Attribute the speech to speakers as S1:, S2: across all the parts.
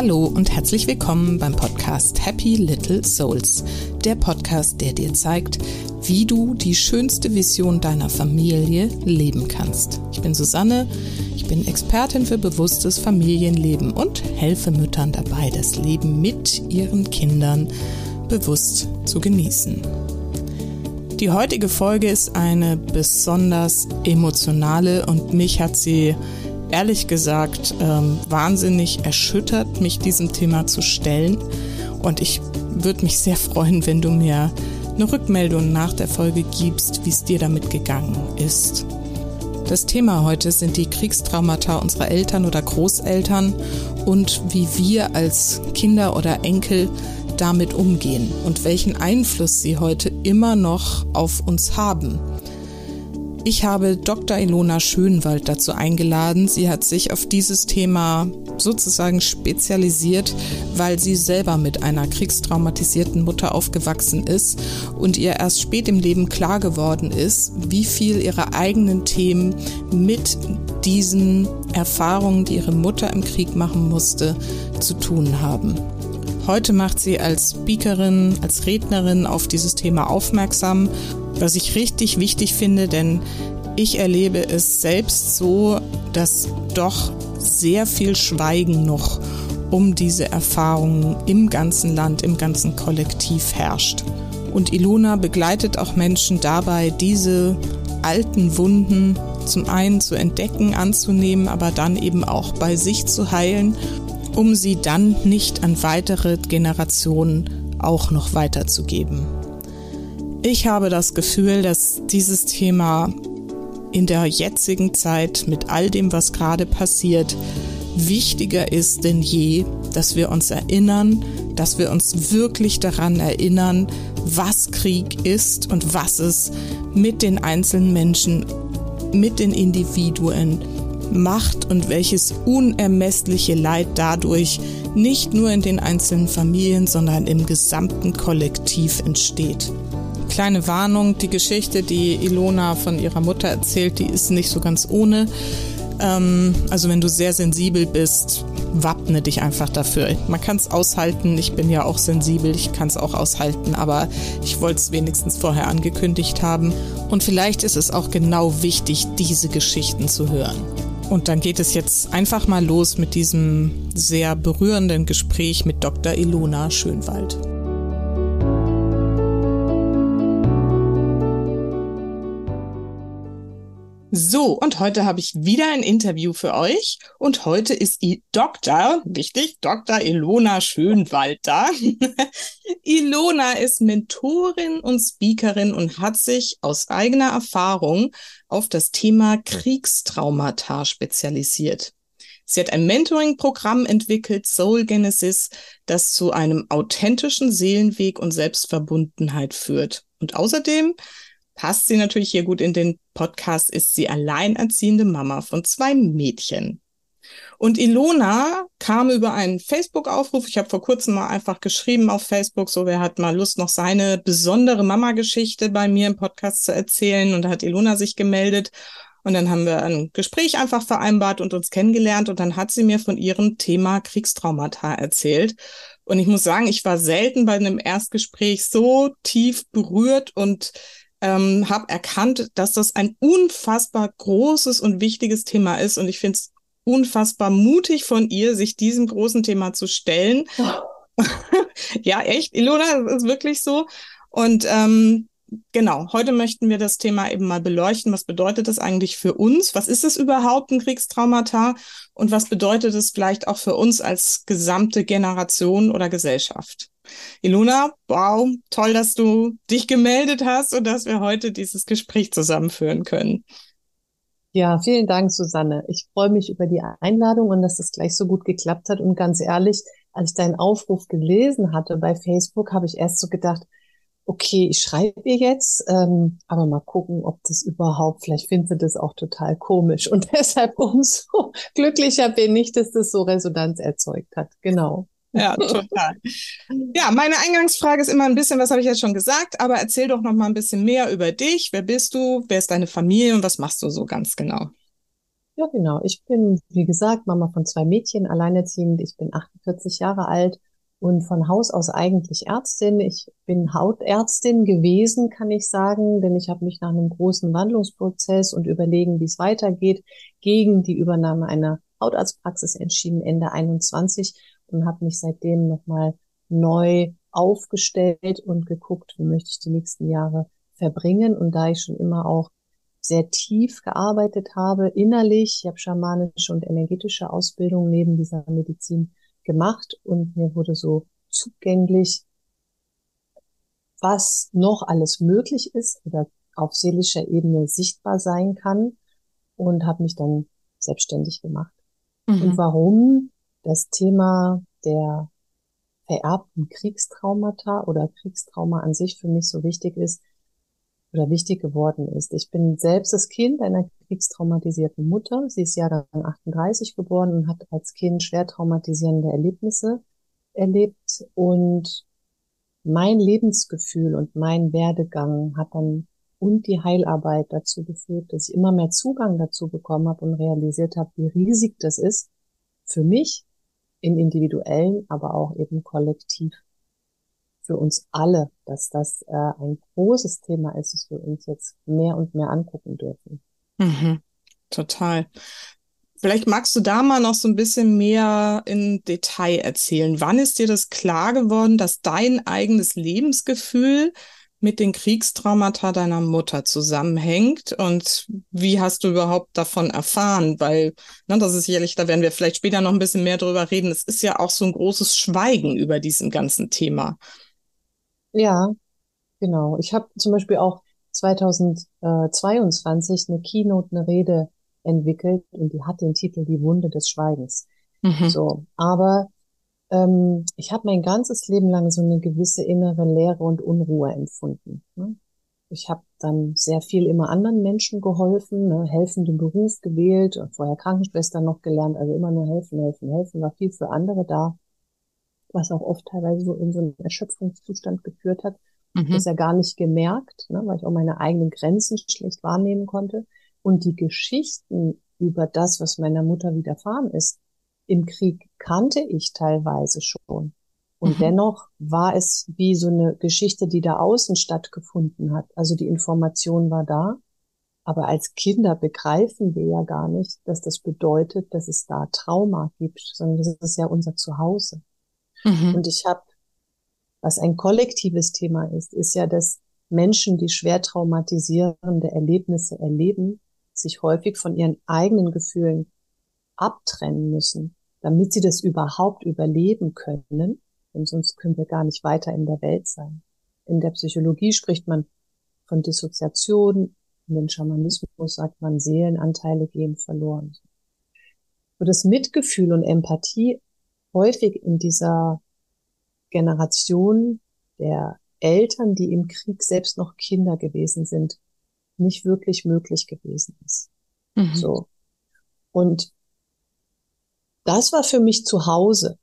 S1: Hallo und herzlich willkommen beim Podcast Happy Little Souls, der Podcast, der dir zeigt, wie du die schönste Vision deiner Familie leben kannst. Ich bin Susanne, ich bin Expertin für bewusstes Familienleben und helfe Müttern dabei, das Leben mit ihren Kindern bewusst zu genießen. Die heutige Folge ist eine besonders emotionale und mich hat sie ehrlich gesagt ähm, wahnsinnig erschüttert, mich diesem Thema zu stellen. Und ich würde mich sehr freuen, wenn du mir eine Rückmeldung nach der Folge gibst, wie es dir damit gegangen ist. Das Thema heute sind die Kriegstraumata unserer Eltern oder Großeltern und wie wir als Kinder oder Enkel damit umgehen und welchen Einfluss sie heute immer noch auf uns haben. Ich habe Dr. Ilona Schönwald dazu eingeladen. Sie hat sich auf dieses Thema sozusagen spezialisiert, weil sie selber mit einer kriegstraumatisierten Mutter aufgewachsen ist und ihr erst spät im Leben klar geworden ist, wie viel ihre eigenen Themen mit diesen Erfahrungen, die ihre Mutter im Krieg machen musste, zu tun haben. Heute macht sie als Speakerin, als Rednerin auf dieses Thema aufmerksam was ich richtig wichtig finde, denn ich erlebe es selbst so, dass doch sehr viel Schweigen noch um diese Erfahrungen im ganzen Land, im ganzen Kollektiv herrscht. Und Ilona begleitet auch Menschen dabei, diese alten Wunden zum einen zu entdecken, anzunehmen, aber dann eben auch bei sich zu heilen, um sie dann nicht an weitere Generationen auch noch weiterzugeben. Ich habe das Gefühl, dass dieses Thema in der jetzigen Zeit mit all dem, was gerade passiert, wichtiger ist denn je, dass wir uns erinnern, dass wir uns wirklich daran erinnern, was Krieg ist und was es mit den einzelnen Menschen, mit den Individuen macht und welches unermessliche Leid dadurch nicht nur in den einzelnen Familien, sondern im gesamten Kollektiv entsteht kleine Warnung, die Geschichte, die Ilona von ihrer Mutter erzählt, die ist nicht so ganz ohne. Ähm, also wenn du sehr sensibel bist, wappne dich einfach dafür. Man kann es aushalten, ich bin ja auch sensibel, ich kann es auch aushalten, aber ich wollte es wenigstens vorher angekündigt haben. Und vielleicht ist es auch genau wichtig, diese Geschichten zu hören. Und dann geht es jetzt einfach mal los mit diesem sehr berührenden Gespräch mit Dr. Ilona Schönwald. So, und heute habe ich wieder ein Interview für euch. Und heute ist I Dr., richtig, Dr. Ilona Schönwald da. Ilona ist Mentorin und Speakerin und hat sich aus eigener Erfahrung auf das Thema Kriegstraumata spezialisiert. Sie hat ein Mentoring-Programm entwickelt, Soul Genesis, das zu einem authentischen Seelenweg und Selbstverbundenheit führt. Und außerdem passt sie natürlich hier gut in den Podcast, ist sie alleinerziehende Mama von zwei Mädchen. Und Ilona kam über einen Facebook-Aufruf. Ich habe vor kurzem mal einfach geschrieben auf Facebook, so wer hat mal Lust, noch seine besondere Mama-Geschichte bei mir im Podcast zu erzählen. Und da hat Ilona sich gemeldet. Und dann haben wir ein Gespräch einfach vereinbart und uns kennengelernt. Und dann hat sie mir von ihrem Thema Kriegstraumata erzählt. Und ich muss sagen, ich war selten bei einem Erstgespräch so tief berührt und ähm, habe erkannt, dass das ein unfassbar großes und wichtiges Thema ist. Und ich finde es unfassbar mutig von ihr, sich diesem großen Thema zu stellen. Oh. ja, echt, Ilona, das ist wirklich so. Und ähm, genau, heute möchten wir das Thema eben mal beleuchten. Was bedeutet das eigentlich für uns? Was ist es überhaupt, ein Kriegstraumata? Und was bedeutet es vielleicht auch für uns als gesamte Generation oder Gesellschaft? Ilona, wow, toll, dass du dich gemeldet hast und dass wir heute dieses Gespräch zusammenführen können.
S2: Ja, vielen Dank, Susanne. Ich freue mich über die Einladung und dass das gleich so gut geklappt hat. Und ganz ehrlich, als ich deinen Aufruf gelesen hatte bei Facebook, habe ich erst so gedacht, okay, ich schreibe ihr jetzt, ähm, aber mal gucken, ob das überhaupt, vielleicht findet sie das auch total komisch. Und deshalb umso glücklicher bin ich, dass das so Resonanz erzeugt hat. Genau.
S1: Ja, total. Ja, meine Eingangsfrage ist immer ein bisschen, was habe ich jetzt schon gesagt, aber erzähl doch noch mal ein bisschen mehr über dich. Wer bist du? Wer ist deine Familie und was machst du so ganz genau?
S2: Ja, genau. Ich bin, wie gesagt, Mama von zwei Mädchen, alleinerziehend. Ich bin 48 Jahre alt und von Haus aus eigentlich Ärztin. Ich bin Hautärztin gewesen, kann ich sagen, denn ich habe mich nach einem großen Wandlungsprozess und überlegen, wie es weitergeht, gegen die Übernahme einer Hautarztpraxis entschieden Ende 21 und habe mich seitdem nochmal neu aufgestellt und geguckt, wie möchte ich die nächsten Jahre verbringen. Und da ich schon immer auch sehr tief gearbeitet habe, innerlich, ich habe schamanische und energetische Ausbildung neben dieser Medizin gemacht und mir wurde so zugänglich, was noch alles möglich ist oder auf seelischer Ebene sichtbar sein kann und habe mich dann selbstständig gemacht. Mhm. Und warum das Thema der vererbten Kriegstraumata oder Kriegstrauma an sich für mich so wichtig ist oder wichtig geworden ist. Ich bin selbst das Kind einer kriegstraumatisierten Mutter. Sie ist Jahrgang 38 geboren und hat als Kind schwer traumatisierende Erlebnisse erlebt und mein Lebensgefühl und mein Werdegang hat dann und die Heilarbeit dazu geführt, dass ich immer mehr Zugang dazu bekommen habe und realisiert habe, wie riesig das ist für mich im individuellen, aber auch eben kollektiv für uns alle, dass das äh, ein großes Thema ist, das wir uns jetzt mehr und mehr angucken dürfen.
S1: Mhm, total. Vielleicht magst du da mal noch so ein bisschen mehr in Detail erzählen. Wann ist dir das klar geworden, dass dein eigenes Lebensgefühl mit den Kriegstraumata deiner Mutter zusammenhängt und wie hast du überhaupt davon erfahren? Weil, ne, das ist sicherlich, da werden wir vielleicht später noch ein bisschen mehr drüber reden. Es ist ja auch so ein großes Schweigen über diesem ganzen Thema.
S2: Ja, genau. Ich habe zum Beispiel auch 2022 eine Keynote, eine Rede entwickelt und die hat den Titel Die Wunde des Schweigens. Mhm. So, aber ähm, ich habe mein ganzes Leben lang so eine gewisse innere Leere und Unruhe empfunden. Ne? Ich habe dann sehr viel immer anderen Menschen geholfen, ne, helfenden Beruf gewählt, vorher Krankenschwester noch gelernt, also immer nur helfen, helfen, helfen, war viel für andere da, was auch oft teilweise so in so einen Erschöpfungszustand geführt hat. Mhm. Das ja gar nicht gemerkt, ne, weil ich auch meine eigenen Grenzen schlecht wahrnehmen konnte. Und die Geschichten über das, was meiner Mutter widerfahren ist, im Krieg kannte ich teilweise schon. Und mhm. dennoch war es wie so eine Geschichte, die da außen stattgefunden hat. Also die Information war da. Aber als Kinder begreifen wir ja gar nicht, dass das bedeutet, dass es da Trauma gibt, sondern das ist ja unser Zuhause. Mhm. Und ich habe, was ein kollektives Thema ist, ist ja, dass Menschen, die schwer traumatisierende Erlebnisse erleben, sich häufig von ihren eigenen Gefühlen abtrennen müssen damit sie das überhaupt überleben können, denn sonst können wir gar nicht weiter in der Welt sein. In der Psychologie spricht man von Dissoziation, in den Schamanismus sagt man, Seelenanteile gehen verloren. So das Mitgefühl und Empathie häufig in dieser Generation der Eltern, die im Krieg selbst noch Kinder gewesen sind, nicht wirklich möglich gewesen ist. Mhm. So. Und das war für mich zu Hause.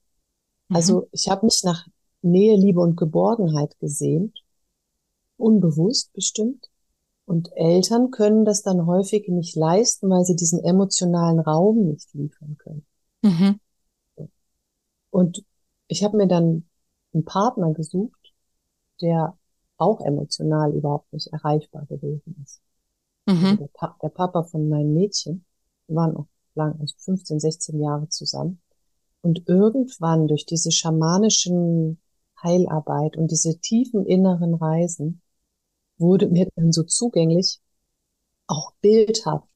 S2: Also mhm. ich habe mich nach Nähe, Liebe und Geborgenheit gesehnt, unbewusst bestimmt. Und Eltern können das dann häufig nicht leisten, weil sie diesen emotionalen Raum nicht liefern können. Mhm. Und ich habe mir dann einen Partner gesucht, der auch emotional überhaupt nicht erreichbar gewesen ist. Mhm. Also der, pa der, Papa von meinem Mädchen, wir waren auch lang, also 15, 16 Jahre zusammen. Und irgendwann durch diese schamanischen Heilarbeit und diese tiefen inneren Reisen wurde mir dann so zugänglich, auch bildhaft,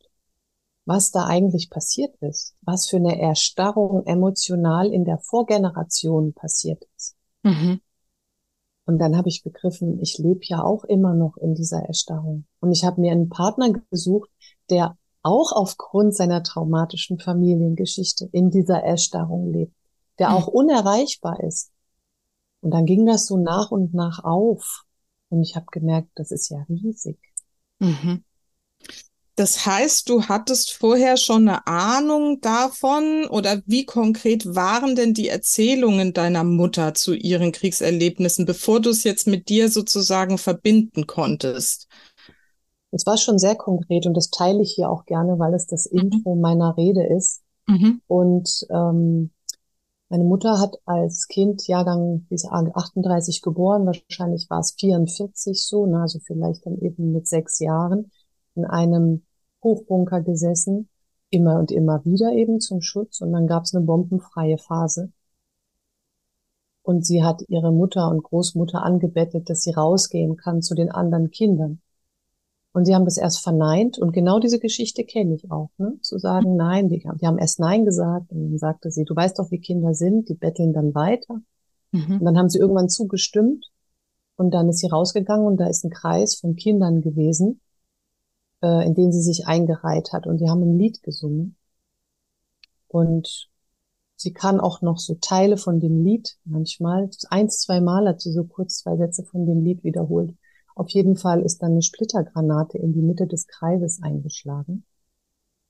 S2: was da eigentlich passiert ist, was für eine Erstarrung emotional in der Vorgeneration passiert ist. Mhm. Und dann habe ich begriffen, ich lebe ja auch immer noch in dieser Erstarrung. Und ich habe mir einen Partner gesucht, der auch aufgrund seiner traumatischen Familiengeschichte in dieser Erstarrung lebt, der auch unerreichbar ist. Und dann ging das so nach und nach auf. Und ich habe gemerkt, das ist ja riesig. Mhm.
S1: Das heißt, du hattest vorher schon eine Ahnung davon oder wie konkret waren denn die Erzählungen deiner Mutter zu ihren Kriegserlebnissen, bevor du es jetzt mit dir sozusagen verbinden konntest?
S2: Es war schon sehr konkret und das teile ich hier auch gerne, weil es das mhm. Intro meiner Rede ist. Mhm. Und ähm, meine Mutter hat als Kind Jahrgang wie 38 geboren, wahrscheinlich war es 44 so, ne, also vielleicht dann eben mit sechs Jahren, in einem Hochbunker gesessen, immer und immer wieder eben zum Schutz. Und dann gab es eine bombenfreie Phase. Und sie hat ihre Mutter und Großmutter angebettet, dass sie rausgehen kann zu den anderen Kindern. Und sie haben das erst verneint und genau diese Geschichte kenne ich auch, ne? Zu sagen, nein, die, die, haben erst Nein gesagt und dann sagte sie, du weißt doch, wie Kinder sind, die betteln dann weiter. Mhm. Und dann haben sie irgendwann zugestimmt und dann ist sie rausgegangen und da ist ein Kreis von Kindern gewesen, äh, in den sie sich eingereiht hat und die haben ein Lied gesungen. Und sie kann auch noch so Teile von dem Lied manchmal, eins, zwei Mal hat sie so kurz zwei Sätze von dem Lied wiederholt. Auf jeden Fall ist dann eine Splittergranate in die Mitte des Kreises eingeschlagen.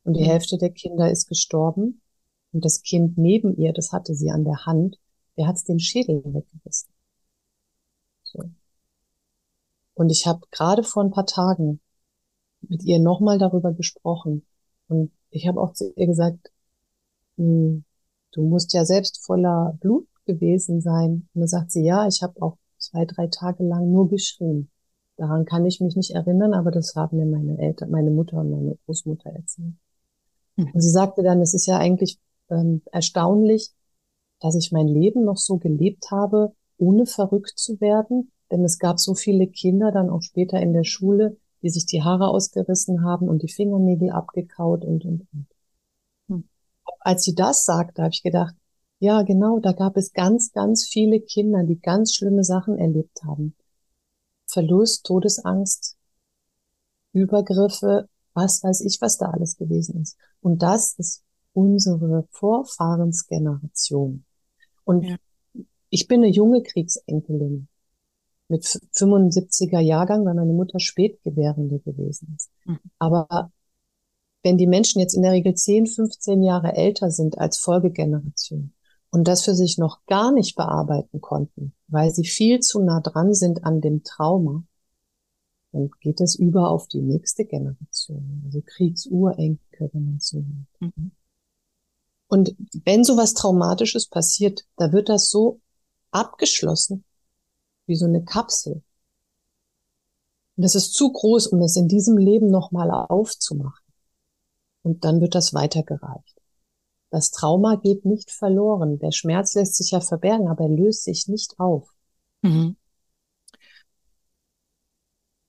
S2: Und die mhm. Hälfte der Kinder ist gestorben. Und das Kind neben ihr, das hatte sie an der Hand, der hat den Schädel weggerissen. So. Und ich habe gerade vor ein paar Tagen mit ihr nochmal darüber gesprochen. Und ich habe auch zu ihr gesagt, hm, du musst ja selbst voller Blut gewesen sein. Und dann sagt sie, ja, ich habe auch zwei, drei Tage lang nur geschrien. Daran kann ich mich nicht erinnern, aber das haben mir meine Eltern, meine Mutter und meine Großmutter erzählt. Mhm. Und sie sagte dann, es ist ja eigentlich ähm, erstaunlich, dass ich mein Leben noch so gelebt habe, ohne verrückt zu werden. Denn es gab so viele Kinder dann auch später in der Schule, die sich die Haare ausgerissen haben und die Fingernägel abgekaut und, und, und. Mhm. Als sie das sagte, habe ich gedacht, ja, genau, da gab es ganz, ganz viele Kinder, die ganz schlimme Sachen erlebt haben. Verlust, Todesangst, Übergriffe, was weiß ich, was da alles gewesen ist. Und das ist unsere Vorfahrensgeneration. Und ja. ich bin eine junge Kriegsenkelin mit 75er Jahrgang, weil meine Mutter Spätgebärende gewesen ist. Mhm. Aber wenn die Menschen jetzt in der Regel 10, 15 Jahre älter sind als Folgegeneration, und das für sich noch gar nicht bearbeiten konnten, weil sie viel zu nah dran sind an dem Trauma, dann geht es über auf die nächste Generation, also Kriegsurenkel, wenn man so will. Mhm. Und wenn sowas Traumatisches passiert, da wird das so abgeschlossen, wie so eine Kapsel. Und das ist zu groß, um es in diesem Leben nochmal aufzumachen. Und dann wird das weitergereicht. Das Trauma geht nicht verloren. Der Schmerz lässt sich ja verbergen, aber er löst sich nicht auf. Mhm.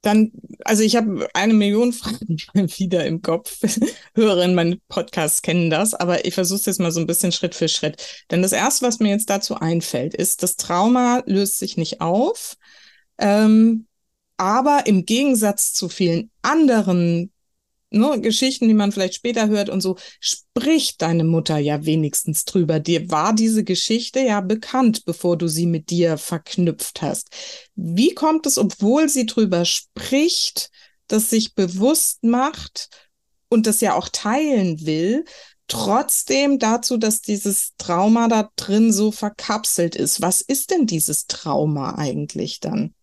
S1: Dann, also ich habe eine Million Fragen wieder im Kopf. Hörerinnen meine Podcasts kennen das, aber ich versuche es jetzt mal so ein bisschen Schritt für Schritt. Denn das Erste, was mir jetzt dazu einfällt, ist, das Trauma löst sich nicht auf. Ähm, aber im Gegensatz zu vielen anderen ne, Geschichten, die man vielleicht später hört und so, spricht deine Mutter ja wenigstens drüber. Dir war diese Geschichte ja bekannt, bevor du sie mit dir verknüpft hast. Wie kommt es, obwohl sie drüber spricht, das sich bewusst macht und das ja auch teilen will, trotzdem dazu, dass dieses Trauma da drin so verkapselt ist. Was ist denn dieses Trauma eigentlich dann?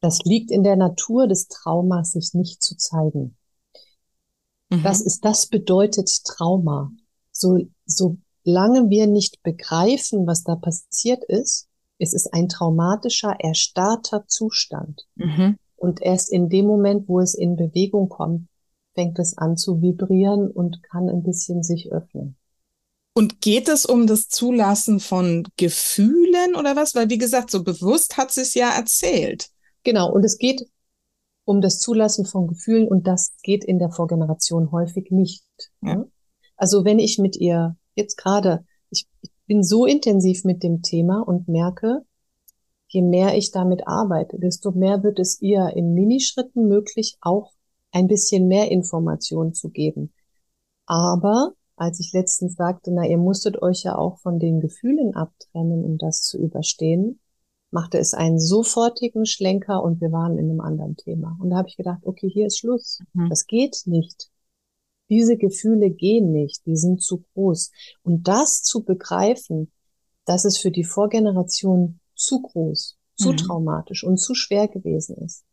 S2: Das liegt in der Natur des Traumas, sich nicht zu zeigen. Mhm. Das ist, das bedeutet Trauma. So, so lange wir nicht begreifen, was da passiert ist, es ist ein traumatischer, erstarrter Zustand. Mhm. Und erst in dem Moment, wo es in Bewegung kommt, fängt es an zu vibrieren und kann ein bisschen sich öffnen.
S1: Und geht es um das Zulassen von Gefühlen oder was? Weil, wie gesagt, so bewusst hat sie es ja erzählt.
S2: Genau. Und es geht um das Zulassen von Gefühlen und das geht in der Vorgeneration häufig nicht. Ja. Also wenn ich mit ihr jetzt gerade, ich, ich bin so intensiv mit dem Thema und merke, je mehr ich damit arbeite, desto mehr wird es ihr in Minischritten möglich, auch ein bisschen mehr Informationen zu geben. Aber als ich letztens sagte, na, ihr musstet euch ja auch von den Gefühlen abtrennen, um das zu überstehen, machte es einen sofortigen Schlenker und wir waren in einem anderen Thema. Und da habe ich gedacht, okay, hier ist Schluss. Mhm. Das geht nicht. Diese Gefühle gehen nicht, die sind zu groß. Und das zu begreifen, dass es für die Vorgeneration zu groß, zu mhm. traumatisch und zu schwer gewesen ist.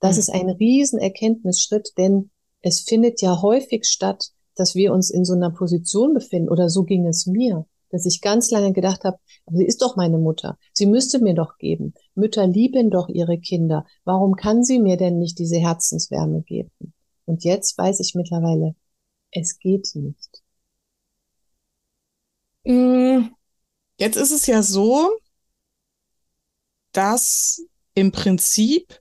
S2: Das mhm. ist ein Riesenerkenntnisschritt, denn es findet ja häufig statt, dass wir uns in so einer Position befinden, oder so ging es mir, dass ich ganz lange gedacht habe, sie ist doch meine Mutter, sie müsste mir doch geben. Mütter lieben doch ihre Kinder. Warum kann sie mir denn nicht diese Herzenswärme geben? Und jetzt weiß ich mittlerweile, es geht nicht.
S1: Mm, jetzt ist es ja so, dass im Prinzip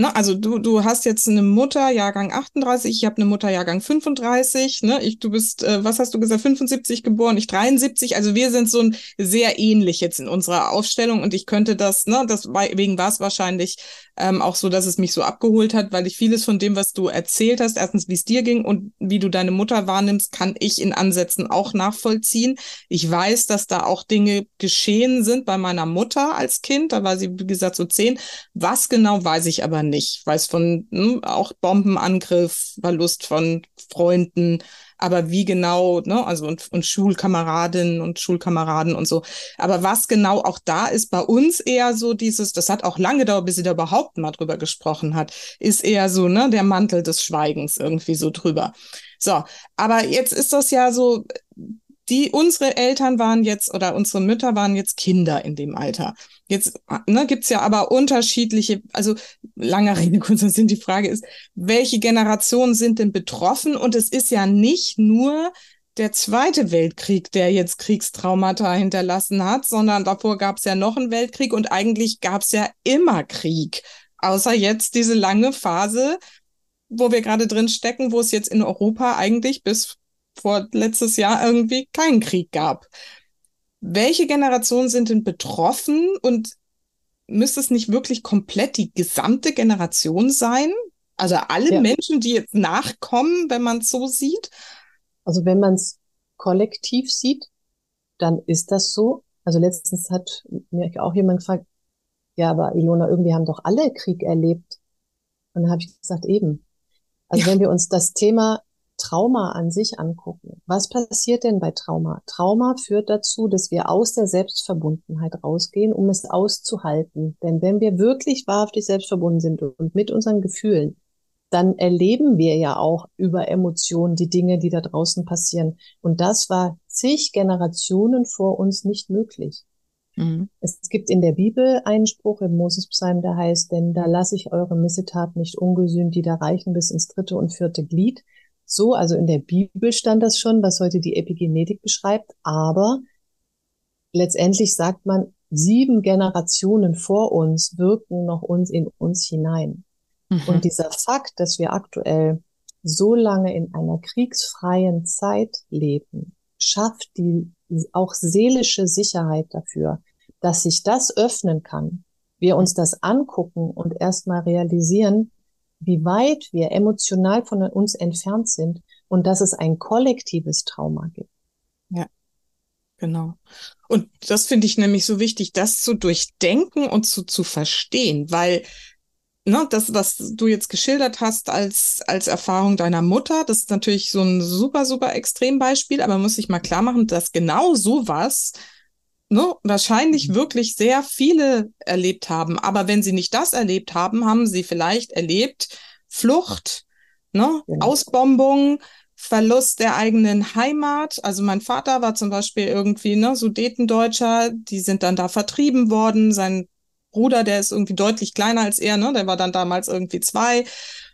S1: Ne, also du, du hast jetzt eine Mutter, Jahrgang 38, ich habe eine Mutter, Jahrgang 35, ne? Ich, du bist, äh, was hast du gesagt, 75 geboren, ich 73, also wir sind so ein sehr ähnlich jetzt in unserer Aufstellung und ich könnte das, ne, deswegen war es wahrscheinlich ähm, auch so, dass es mich so abgeholt hat, weil ich vieles von dem, was du erzählt hast, erstens, wie es dir ging und wie du deine Mutter wahrnimmst, kann ich in Ansätzen auch nachvollziehen. Ich weiß, dass da auch Dinge geschehen sind bei meiner Mutter als Kind, da war sie, wie gesagt, so zehn. Was genau weiß ich aber nicht nicht. Ich weiß von hm, auch Bombenangriff, Verlust von Freunden, aber wie genau, ne, also und, und Schulkameradinnen und Schulkameraden und so. Aber was genau auch da ist bei uns eher so dieses, das hat auch lange gedauert, bis sie da überhaupt mal drüber gesprochen hat, ist eher so, ne, der Mantel des Schweigens irgendwie so drüber. So, aber jetzt ist das ja so, die, unsere Eltern waren jetzt oder unsere Mütter waren jetzt Kinder in dem Alter. Jetzt ne, gibt ja aber unterschiedliche, also langer Rede, kurzer die Frage ist, welche Generationen sind denn betroffen? Und es ist ja nicht nur der Zweite Weltkrieg, der jetzt Kriegstraumata hinterlassen hat, sondern davor gab es ja noch einen Weltkrieg und eigentlich gab es ja immer Krieg. Außer jetzt diese lange Phase, wo wir gerade drin stecken, wo es jetzt in Europa eigentlich bis vor letztes Jahr irgendwie keinen Krieg gab. Welche Generationen sind denn betroffen und müsste es nicht wirklich komplett die gesamte Generation sein? Also alle ja. Menschen, die jetzt nachkommen, wenn man es so sieht?
S2: Also wenn man es kollektiv sieht, dann ist das so. Also letztens hat mir auch jemand gefragt, ja, aber Ilona, irgendwie haben doch alle Krieg erlebt. Und dann habe ich gesagt, eben. Also ja. wenn wir uns das Thema Trauma an sich angucken. Was passiert denn bei Trauma? Trauma führt dazu, dass wir aus der Selbstverbundenheit rausgehen, um es auszuhalten. Denn wenn wir wirklich wahrhaftig selbstverbunden sind und mit unseren Gefühlen, dann erleben wir ja auch über Emotionen die Dinge, die da draußen passieren. Und das war zig Generationen vor uns nicht möglich. Mhm. Es gibt in der Bibel einen Spruch im Mosespsalm, der heißt, denn da lasse ich eure Missetat nicht ungesühnt, die da reichen bis ins dritte und vierte Glied so, also in der Bibel stand das schon, was heute die Epigenetik beschreibt, aber letztendlich sagt man, sieben Generationen vor uns wirken noch uns in uns hinein. Mhm. Und dieser Fakt, dass wir aktuell so lange in einer kriegsfreien Zeit leben, schafft die auch seelische Sicherheit dafür, dass sich das öffnen kann. Wir uns das angucken und erstmal realisieren, wie weit wir emotional von uns entfernt sind und dass es ein kollektives Trauma gibt.
S1: Ja, genau. Und das finde ich nämlich so wichtig, das zu durchdenken und zu, zu verstehen, weil ne, das, was du jetzt geschildert hast als, als Erfahrung deiner Mutter, das ist natürlich so ein super, super Extrembeispiel, aber muss sich mal klar machen, dass genau sowas ne, wahrscheinlich mhm. wirklich sehr viele erlebt haben. Aber wenn sie nicht das erlebt haben, haben sie vielleicht erlebt Flucht, ne, ja. Ausbombung, Verlust der eigenen Heimat. Also mein Vater war zum Beispiel irgendwie ne, Sudetendeutscher, die sind dann da vertrieben worden. Sein Bruder, der ist irgendwie deutlich kleiner als er, ne, der war dann damals irgendwie zwei.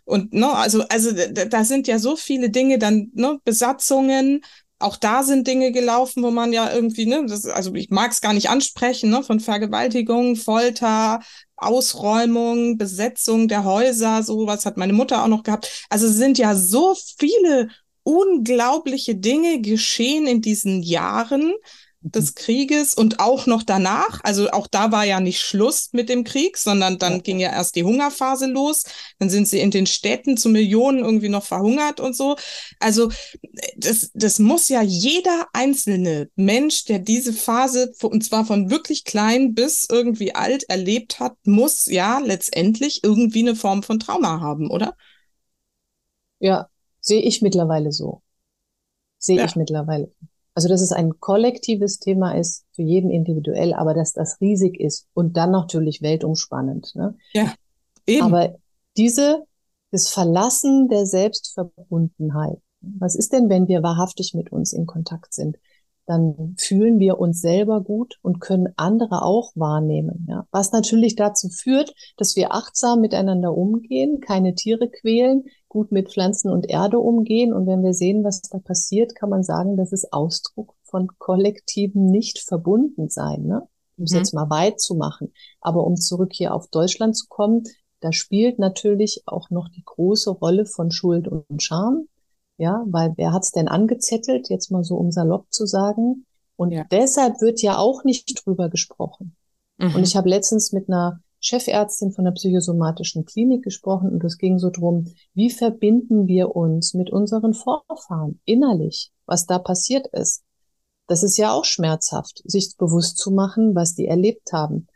S1: Und ne, also, also da sind ja so viele Dinge, dann ne, Besatzungen, auch da sind Dinge gelaufen, wo man ja irgendwie, ne, das, also ich mag es gar nicht ansprechen, ne, von Vergewaltigung, Folter, Ausräumung, Besetzung der Häuser, sowas hat meine Mutter auch noch gehabt. Also sind ja so viele unglaubliche Dinge geschehen in diesen Jahren, des Krieges und auch noch danach. Also auch da war ja nicht Schluss mit dem Krieg, sondern dann ging ja erst die Hungerphase los. Dann sind sie in den Städten zu Millionen irgendwie noch verhungert und so. Also das, das muss ja jeder einzelne Mensch, der diese Phase, und zwar von wirklich klein bis irgendwie alt erlebt hat, muss ja letztendlich irgendwie eine Form von Trauma haben, oder?
S2: Ja, sehe ich mittlerweile so. Sehe ja. ich mittlerweile. Also, dass es ein kollektives Thema ist, für jeden individuell, aber dass das riesig ist und dann natürlich weltumspannend. Ne?
S1: Ja, eben.
S2: Aber diese, das Verlassen der Selbstverbundenheit. Was ist denn, wenn wir wahrhaftig mit uns in Kontakt sind? Dann fühlen wir uns selber gut und können andere auch wahrnehmen. Ja? Was natürlich dazu führt, dass wir achtsam miteinander umgehen, keine Tiere quälen, gut mit Pflanzen und Erde umgehen. Und wenn wir sehen, was da passiert, kann man sagen, das ist Ausdruck von kollektivem Nicht-Verbundensein. Ne? Um es mhm. jetzt mal weit zu machen. Aber um zurück hier auf Deutschland zu kommen, da spielt natürlich auch noch die große Rolle von Schuld und Scham. Ja, weil wer hat's denn angezettelt, jetzt mal so um salopp zu sagen. Und ja. deshalb wird ja auch nicht drüber gesprochen. Mhm. Und ich habe letztens mit einer Chefärztin von der psychosomatischen Klinik gesprochen und es ging so drum, wie verbinden wir uns mit unseren Vorfahren innerlich, was da passiert ist. Das ist ja auch schmerzhaft, sich bewusst zu machen, was die erlebt haben.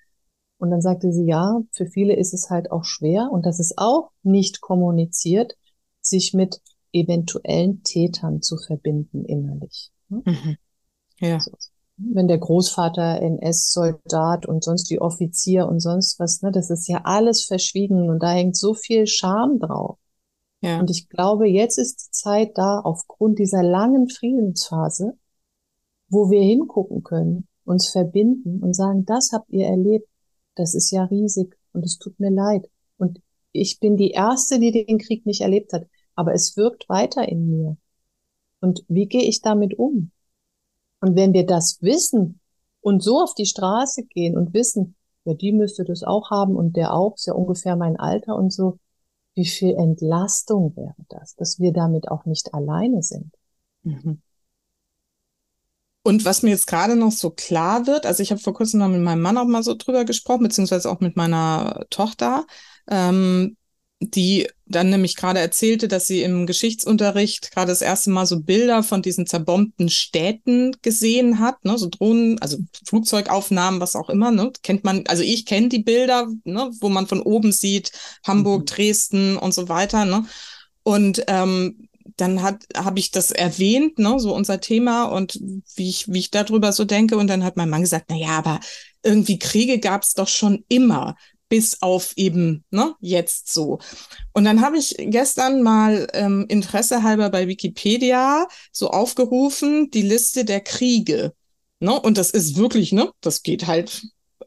S2: Und dann sagte sie, ja, für viele ist es halt auch schwer und das ist auch nicht kommuniziert, sich mit eventuellen Tätern zu verbinden innerlich. Ne? Mhm. Ja. So. Wenn der Großvater NS-Soldat und sonst wie Offizier und sonst was, ne, das ist ja alles verschwiegen und da hängt so viel Scham drauf. Ja. Und ich glaube, jetzt ist die Zeit da, aufgrund dieser langen Friedensphase, wo wir hingucken können, uns verbinden und sagen, das habt ihr erlebt, das ist ja riesig und es tut mir leid. Und ich bin die Erste, die den Krieg nicht erlebt hat, aber es wirkt weiter in mir. Und wie gehe ich damit um? Und wenn wir das wissen und so auf die Straße gehen und wissen, ja, die müsste das auch haben und der auch, ist ja ungefähr mein Alter und so, wie viel Entlastung wäre das, dass wir damit auch nicht alleine sind. Mhm.
S1: Und was mir jetzt gerade noch so klar wird, also ich habe vor kurzem noch mit meinem Mann auch mal so drüber gesprochen, beziehungsweise auch mit meiner Tochter, ähm, die dann nämlich gerade erzählte, dass sie im Geschichtsunterricht gerade das erste Mal so Bilder von diesen zerbombten Städten gesehen hat, ne, so Drohnen, also Flugzeugaufnahmen, was auch immer, ne, kennt man, also ich kenne die Bilder, ne, wo man von oben sieht, Hamburg, mhm. Dresden und so weiter, ne, und ähm, dann hat habe ich das erwähnt, ne, so unser Thema und wie ich wie ich darüber so denke. Und dann hat mein Mann gesagt, na ja, aber irgendwie Kriege gab es doch schon immer bis auf eben ne, jetzt so. Und dann habe ich gestern mal ähm, Interesse halber bei Wikipedia so aufgerufen, die Liste der Kriege. Ne? Und das ist wirklich, ne, das geht halt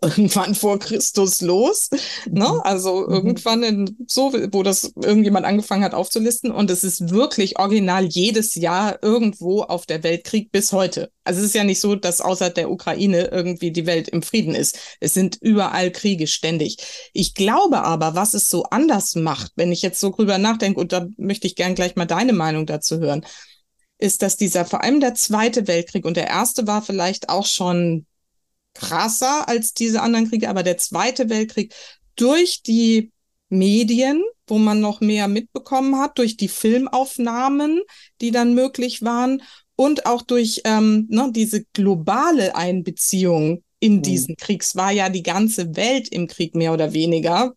S1: irgendwann vor Christus los. Ne? Mhm. Also mhm. irgendwann in, so, wo das irgendjemand angefangen hat aufzulisten. Und es ist wirklich original jedes Jahr irgendwo auf der Welt Krieg bis heute. Also es ist ja nicht so, dass außer der Ukraine irgendwie die Welt im Frieden ist. Es sind überall Kriege ständig. Ich glaube aber, was es so anders macht, wenn ich jetzt so drüber nachdenke, und da möchte ich gern gleich mal deine Meinung dazu hören, ist, dass dieser, vor allem der Zweite Weltkrieg und der erste war vielleicht auch schon krasser als diese anderen Kriege, aber der Zweite Weltkrieg durch die Medien, wo man noch mehr mitbekommen hat, durch die Filmaufnahmen, die dann möglich waren und auch durch ähm, ne, diese globale Einbeziehung in mhm. diesen Krieg. Es war ja die ganze Welt im Krieg mehr oder weniger.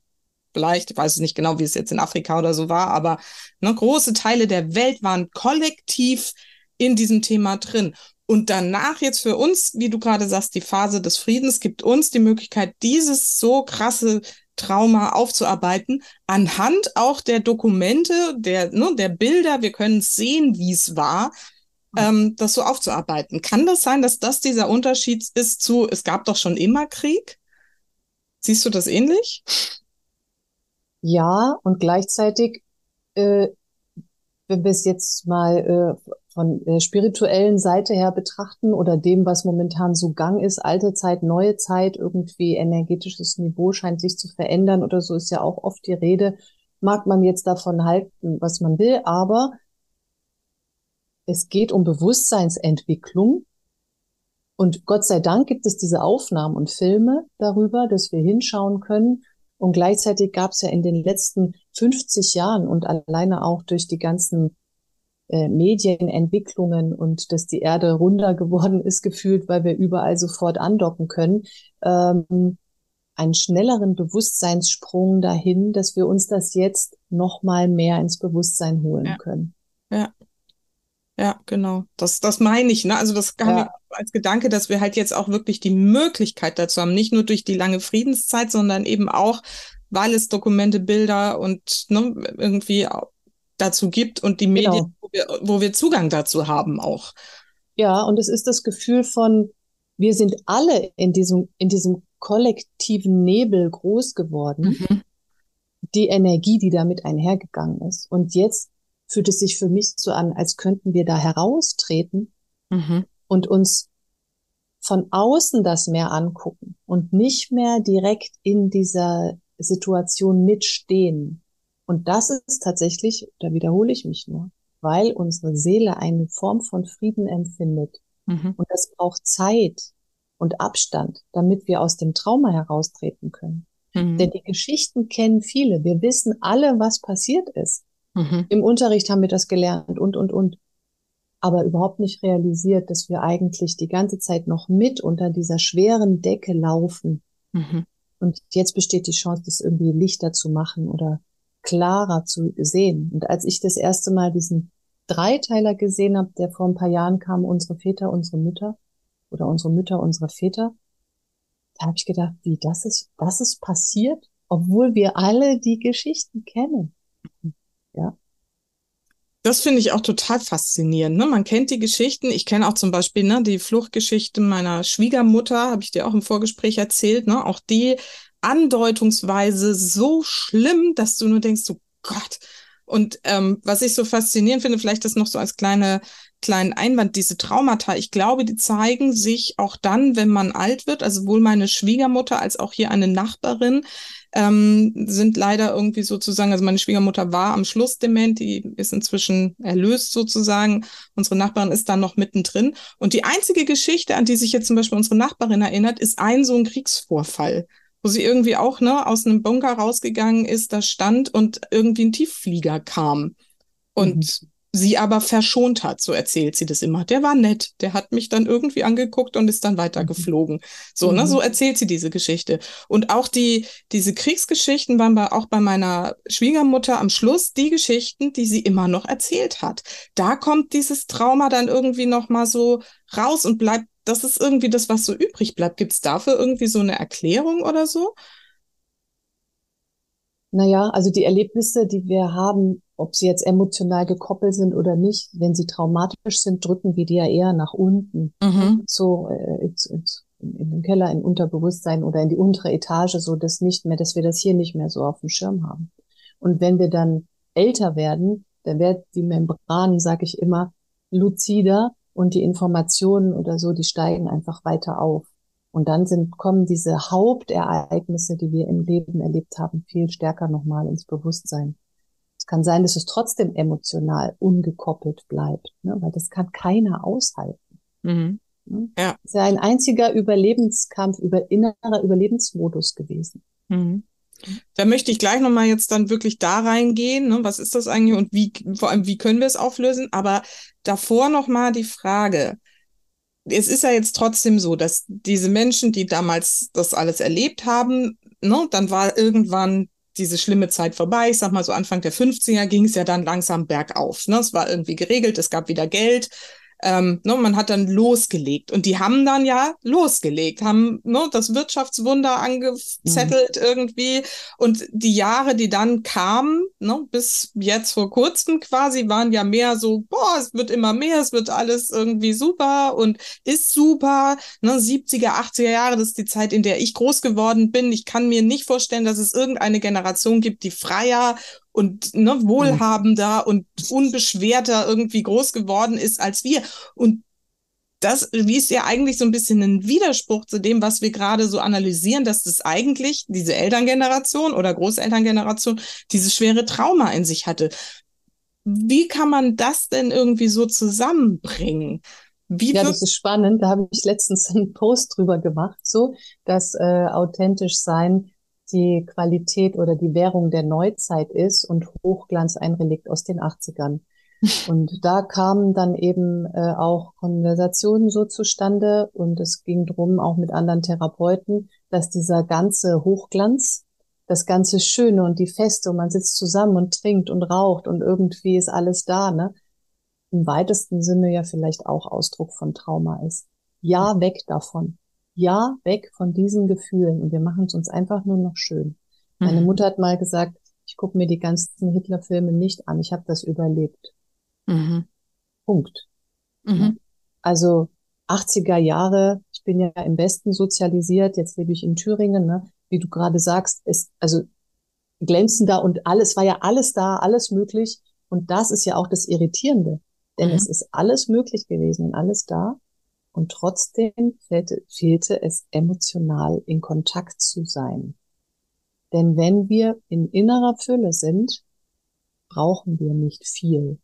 S1: Vielleicht, ich weiß es nicht genau, wie es jetzt in Afrika oder so war, aber ne, große Teile der Welt waren kollektiv in diesem Thema drin. Und danach jetzt für uns, wie du gerade sagst, die Phase des Friedens gibt uns die Möglichkeit, dieses so krasse Trauma aufzuarbeiten, anhand auch der Dokumente, der, ne, der Bilder, wir können sehen, wie es war, ähm, das so aufzuarbeiten. Kann das sein, dass das dieser Unterschied ist zu, es gab doch schon immer Krieg? Siehst du das ähnlich?
S2: Ja, und gleichzeitig, äh, wenn wir es jetzt mal äh, von der spirituellen Seite her betrachten oder dem, was momentan so Gang ist, alte Zeit, neue Zeit, irgendwie energetisches Niveau scheint sich zu verändern oder so ist ja auch oft die Rede, mag man jetzt davon halten, was man will, aber es geht um Bewusstseinsentwicklung. Und Gott sei Dank gibt es diese Aufnahmen und Filme darüber, dass wir hinschauen können. Und gleichzeitig gab es ja in den letzten 50 Jahren und alleine auch durch die ganzen äh, Medienentwicklungen und dass die Erde runder geworden ist, gefühlt, weil wir überall sofort andocken können, ähm, einen schnelleren Bewusstseinssprung dahin, dass wir uns das jetzt noch mal mehr ins Bewusstsein holen
S1: ja.
S2: können.
S1: Ja. Ja, genau. Das, das meine ich, ne? Also das kam ja. als Gedanke, dass wir halt jetzt auch wirklich die Möglichkeit dazu haben, nicht nur durch die lange Friedenszeit, sondern eben auch weil es Dokumente, Bilder und ne, irgendwie dazu gibt und die Medien, genau. wo, wir, wo wir Zugang dazu haben auch.
S2: Ja, und es ist das Gefühl von, wir sind alle in diesem, in diesem kollektiven Nebel groß geworden. Mhm. Die Energie, die damit einhergegangen ist. Und jetzt fühlt es sich für mich so an, als könnten wir da heraustreten mhm. und uns von außen das mehr angucken und nicht mehr direkt in dieser Situation mitstehen. Und das ist tatsächlich, da wiederhole ich mich nur, weil unsere Seele eine Form von Frieden empfindet. Mhm. Und das braucht Zeit und Abstand, damit wir aus dem Trauma heraustreten können. Mhm. Denn die Geschichten kennen viele. Wir wissen alle, was passiert ist. Mhm. Im Unterricht haben wir das gelernt und, und, und. Aber überhaupt nicht realisiert, dass wir eigentlich die ganze Zeit noch mit unter dieser schweren Decke laufen. Mhm. Und jetzt besteht die Chance, das irgendwie lichter zu machen oder klarer zu sehen. Und als ich das erste Mal diesen Dreiteiler gesehen habe, der vor ein paar Jahren kam, unsere Väter, unsere Mütter oder unsere Mütter, unsere Väter, da habe ich gedacht, wie das ist, das ist passiert, obwohl wir alle die Geschichten kennen. Ja.
S1: Das finde ich auch total faszinierend. Ne? Man kennt die Geschichten. Ich kenne auch zum Beispiel ne, die Fluchtgeschichte meiner Schwiegermutter, habe ich dir auch im Vorgespräch erzählt. Ne? Auch die andeutungsweise so schlimm, dass du nur denkst, oh Gott. Und ähm, was ich so faszinierend finde, vielleicht das noch so als kleine kleinen Einwand, diese Traumata, ich glaube, die zeigen sich auch dann, wenn man alt wird. Also sowohl meine Schwiegermutter als auch hier eine Nachbarin ähm, sind leider irgendwie sozusagen, also meine Schwiegermutter war am Schluss dement, die ist inzwischen erlöst sozusagen. Unsere Nachbarin ist dann noch mittendrin. Und die einzige Geschichte, an die sich jetzt zum Beispiel unsere Nachbarin erinnert, ist ein so ein Kriegsvorfall wo sie irgendwie auch ne, aus einem Bunker rausgegangen ist, da stand und irgendwie ein Tiefflieger kam. Und mhm sie aber verschont hat, so erzählt sie das immer. Der war nett, der hat mich dann irgendwie angeguckt und ist dann weitergeflogen. So, mhm. ne, so erzählt sie diese Geschichte. Und auch die, diese Kriegsgeschichten waren bei, auch bei meiner Schwiegermutter am Schluss die Geschichten, die sie immer noch erzählt hat. Da kommt dieses Trauma dann irgendwie noch mal so raus und bleibt, das ist irgendwie das, was so übrig bleibt. Gibt es dafür irgendwie so eine Erklärung oder so?
S2: Naja, also die Erlebnisse, die wir haben, ob sie jetzt emotional gekoppelt sind oder nicht, wenn sie traumatisch sind, drücken wir die ja eher nach unten. Mhm. So äh, ins, in den Keller, in Unterbewusstsein oder in die untere Etage, so dass nicht mehr, dass wir das hier nicht mehr so auf dem Schirm haben. Und wenn wir dann älter werden, dann wird die Membran, sage ich immer, luzider und die Informationen oder so, die steigen einfach weiter auf. Und dann sind, kommen diese Hauptereignisse, die wir im Leben erlebt haben, viel stärker nochmal ins Bewusstsein kann sein, dass es trotzdem emotional ungekoppelt bleibt, ne? weil das kann keiner aushalten. Mhm. Ne? Ja. Das ist ja ein einziger Überlebenskampf, über innerer Überlebensmodus gewesen. Mhm.
S1: Da möchte ich gleich nochmal jetzt dann wirklich da reingehen. Ne? Was ist das eigentlich und wie, vor allem, wie können wir es auflösen? Aber davor nochmal die Frage. Es ist ja jetzt trotzdem so, dass diese Menschen, die damals das alles erlebt haben, ne, dann war irgendwann diese schlimme Zeit vorbei. Ich sag mal so Anfang der 50er ging es ja dann langsam bergauf. Ne? Es war irgendwie geregelt, es gab wieder Geld. Ähm, ne, man hat dann losgelegt und die haben dann ja losgelegt, haben ne, das Wirtschaftswunder angezettelt mhm. irgendwie und die Jahre, die dann kamen, ne, bis jetzt vor kurzem quasi, waren ja mehr so, boah, es wird immer mehr, es wird alles irgendwie super und ist super. Ne, 70er, 80er Jahre, das ist die Zeit, in der ich groß geworden bin. Ich kann mir nicht vorstellen, dass es irgendeine Generation gibt, die freier und ne, wohlhabender mhm. und unbeschwerter irgendwie groß geworden ist als wir. Und das wie ist ja eigentlich so ein bisschen ein Widerspruch zu dem, was wir gerade so analysieren, dass das eigentlich diese Elterngeneration oder Großelterngeneration dieses schwere Trauma in sich hatte. Wie kann man das denn irgendwie so zusammenbringen? Wie
S2: ja, das ist spannend. Da habe ich letztens einen Post drüber gemacht, so dass äh, authentisch sein die Qualität oder die Währung der Neuzeit ist und Hochglanz ein Relikt aus den 80ern. Und da kamen dann eben äh, auch Konversationen so zustande und es ging drum auch mit anderen Therapeuten, dass dieser ganze Hochglanz, das ganze Schöne und die Feste und man sitzt zusammen und trinkt und raucht und irgendwie ist alles da, ne? Im weitesten Sinne ja vielleicht auch Ausdruck von Trauma ist. Ja, weg davon ja weg von diesen Gefühlen und wir machen es uns einfach nur noch schön. Meine mhm. Mutter hat mal gesagt, ich gucke mir die ganzen Hitler-Filme nicht an, ich habe das überlebt. Mhm. Punkt. Mhm. Also 80er Jahre, ich bin ja im Westen sozialisiert, jetzt lebe ich in Thüringen, ne? wie du gerade sagst, ist also glänzender und alles war ja alles da, alles möglich. Und das ist ja auch das Irritierende, denn mhm. es ist alles möglich gewesen und alles da. Und trotzdem fehlte, fehlte es emotional in Kontakt zu sein. Denn wenn wir in innerer Fülle sind, brauchen wir nicht viel.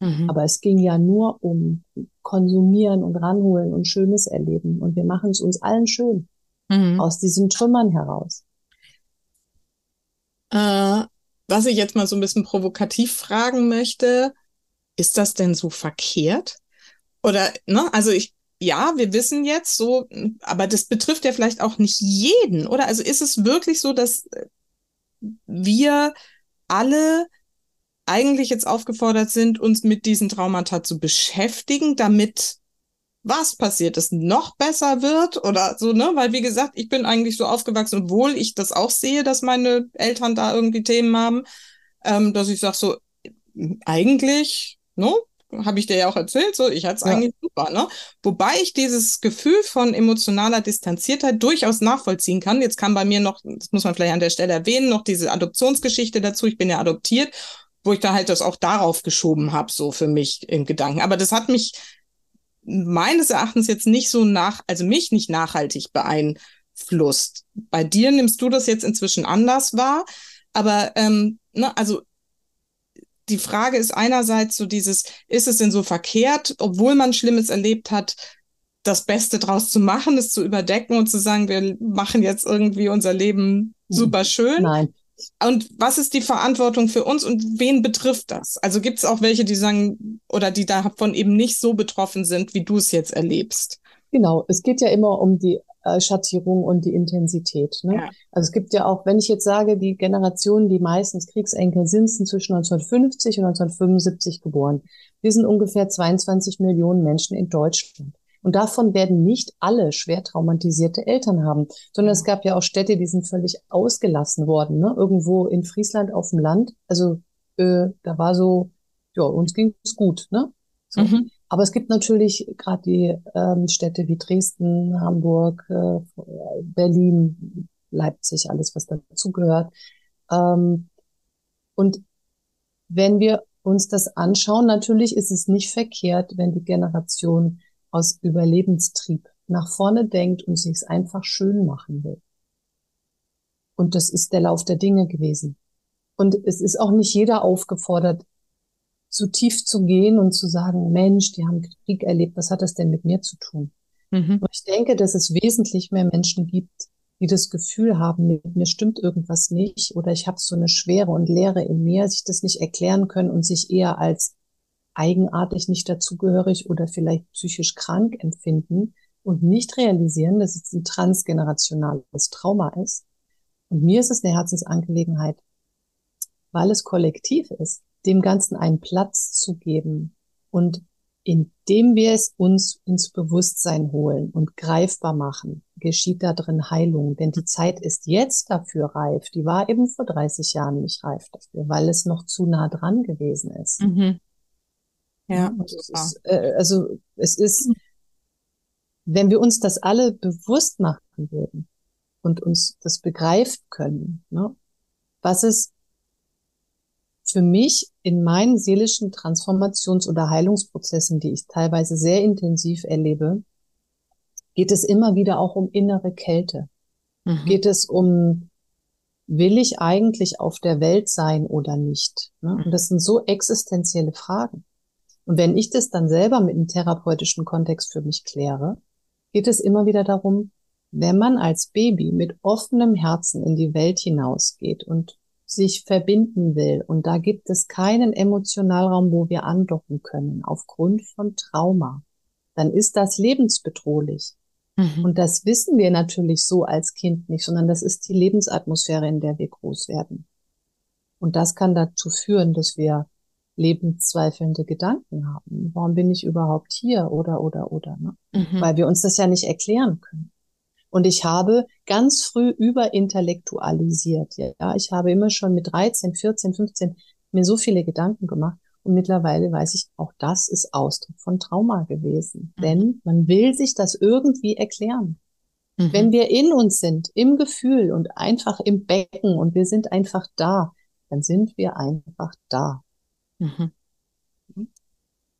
S2: Mhm. Aber es ging ja nur um Konsumieren und Ranholen und Schönes erleben. Und wir machen es uns allen schön. Mhm. Aus diesen Trümmern heraus.
S1: Äh, was ich jetzt mal so ein bisschen provokativ fragen möchte, ist das denn so verkehrt? Oder, ne, also ich, ja, wir wissen jetzt so, aber das betrifft ja vielleicht auch nicht jeden, oder? Also ist es wirklich so, dass wir alle eigentlich jetzt aufgefordert sind, uns mit diesen Traumata zu beschäftigen, damit was passiert ist, noch besser wird oder so, ne? Weil wie gesagt, ich bin eigentlich so aufgewachsen, obwohl ich das auch sehe, dass meine Eltern da irgendwie Themen haben, ähm, dass ich sage so, eigentlich, ne? Habe ich dir ja auch erzählt, so, ich hatte es ja. eigentlich super, ne? Wobei ich dieses Gefühl von emotionaler Distanziertheit durchaus nachvollziehen kann. Jetzt kam bei mir noch, das muss man vielleicht an der Stelle erwähnen, noch diese Adoptionsgeschichte dazu. Ich bin ja adoptiert, wo ich da halt das auch darauf geschoben habe, so für mich im Gedanken. Aber das hat mich meines Erachtens jetzt nicht so nach, also mich nicht nachhaltig beeinflusst. Bei dir nimmst du das jetzt inzwischen anders wahr, aber ähm, ne, also die Frage ist einerseits so dieses, ist es denn so verkehrt, obwohl man Schlimmes erlebt hat, das Beste draus zu machen, es zu überdecken und zu sagen, wir machen jetzt irgendwie unser Leben super schön?
S2: Nein,
S1: und was ist die Verantwortung für uns und wen betrifft das? Also gibt es auch welche, die sagen oder die davon eben nicht so betroffen sind, wie du es jetzt erlebst?
S2: Genau, es geht ja immer um die äh, Schattierung und die Intensität. Ne? Ja. Also es gibt ja auch, wenn ich jetzt sage, die Generationen, die meistens Kriegsenkel sind, sind zwischen 1950 und 1975 geboren. Wir sind ungefähr 22 Millionen Menschen in Deutschland. Und davon werden nicht alle schwer traumatisierte Eltern haben, sondern es gab ja auch Städte, die sind völlig ausgelassen worden, ne? irgendwo in Friesland auf dem Land. Also äh, da war so, ja, uns ging es gut. Ne? So. Mhm. Aber es gibt natürlich gerade die ähm, Städte wie Dresden, Hamburg, äh, Berlin, Leipzig, alles, was dazugehört. Ähm, und wenn wir uns das anschauen, natürlich ist es nicht verkehrt, wenn die Generation aus Überlebenstrieb nach vorne denkt und sich's einfach schön machen will. Und das ist der Lauf der Dinge gewesen. Und es ist auch nicht jeder aufgefordert, zu tief zu gehen und zu sagen, Mensch, die haben Krieg erlebt, was hat das denn mit mir zu tun? Mhm. Und ich denke, dass es wesentlich mehr Menschen gibt, die das Gefühl haben, mit mir stimmt irgendwas nicht oder ich habe so eine Schwere und Leere in mir, sich das nicht erklären können und sich eher als eigenartig, nicht dazugehörig oder vielleicht psychisch krank empfinden und nicht realisieren, dass es ein transgenerationales Trauma ist. Und mir ist es eine Herzensangelegenheit, weil es kollektiv ist, dem Ganzen einen Platz zu geben und indem wir es uns ins Bewusstsein holen und greifbar machen, geschieht da drin Heilung. Denn die Zeit ist jetzt dafür reif. Die war eben vor 30 Jahren nicht reif dafür, weil es noch zu nah dran gewesen ist. Mhm. Ja, es ist, äh, also es ist, wenn wir uns das alle bewusst machen würden und uns das begreifen können, ne, was es für mich in meinen seelischen Transformations- oder Heilungsprozessen, die ich teilweise sehr intensiv erlebe, geht es immer wieder auch um innere Kälte. Mhm. Geht es um, will ich eigentlich auf der Welt sein oder nicht? Ne? Und das sind so existenzielle Fragen. Und wenn ich das dann selber mit einem therapeutischen Kontext für mich kläre, geht es immer wieder darum, wenn man als Baby mit offenem Herzen in die Welt hinausgeht und sich verbinden will, und da gibt es keinen Emotionalraum, wo wir andocken können, aufgrund von Trauma, dann ist das lebensbedrohlich. Mhm. Und das wissen wir natürlich so als Kind nicht, sondern das ist die Lebensatmosphäre, in der wir groß werden. Und das kann dazu führen, dass wir lebenszweifelnde Gedanken haben. Warum bin ich überhaupt hier? Oder, oder, oder. Ne? Mhm. Weil wir uns das ja nicht erklären können. Und ich habe ganz früh überintellektualisiert. Ja, ich habe immer schon mit 13, 14, 15 mir so viele Gedanken gemacht. Und mittlerweile weiß ich, auch das ist Ausdruck von Trauma gewesen. Mhm. Denn man will sich das irgendwie erklären. Mhm. Wenn wir in uns sind, im Gefühl und einfach im Becken und wir sind einfach da, dann sind wir einfach da. Mhm.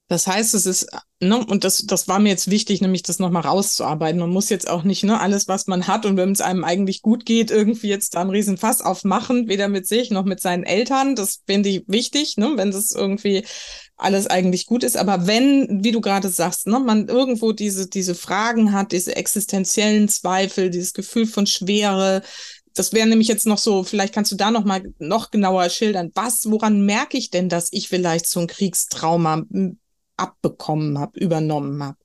S1: Das heißt, es ist, ne, und das, das war mir jetzt wichtig, nämlich das nochmal rauszuarbeiten. Man muss jetzt auch nicht, ne, alles, was man hat und wenn es einem eigentlich gut geht, irgendwie jetzt da einen riesen Fass aufmachen, weder mit sich noch mit seinen Eltern. Das finde ich wichtig, ne, wenn das irgendwie alles eigentlich gut ist. Aber wenn, wie du gerade sagst, ne, man irgendwo diese, diese Fragen hat, diese existenziellen Zweifel, dieses Gefühl von Schwere, das wäre nämlich jetzt noch so, vielleicht kannst du da noch mal noch genauer schildern. Was, woran merke ich denn, dass ich vielleicht so ein Kriegstrauma abbekommen habe, übernommen habe.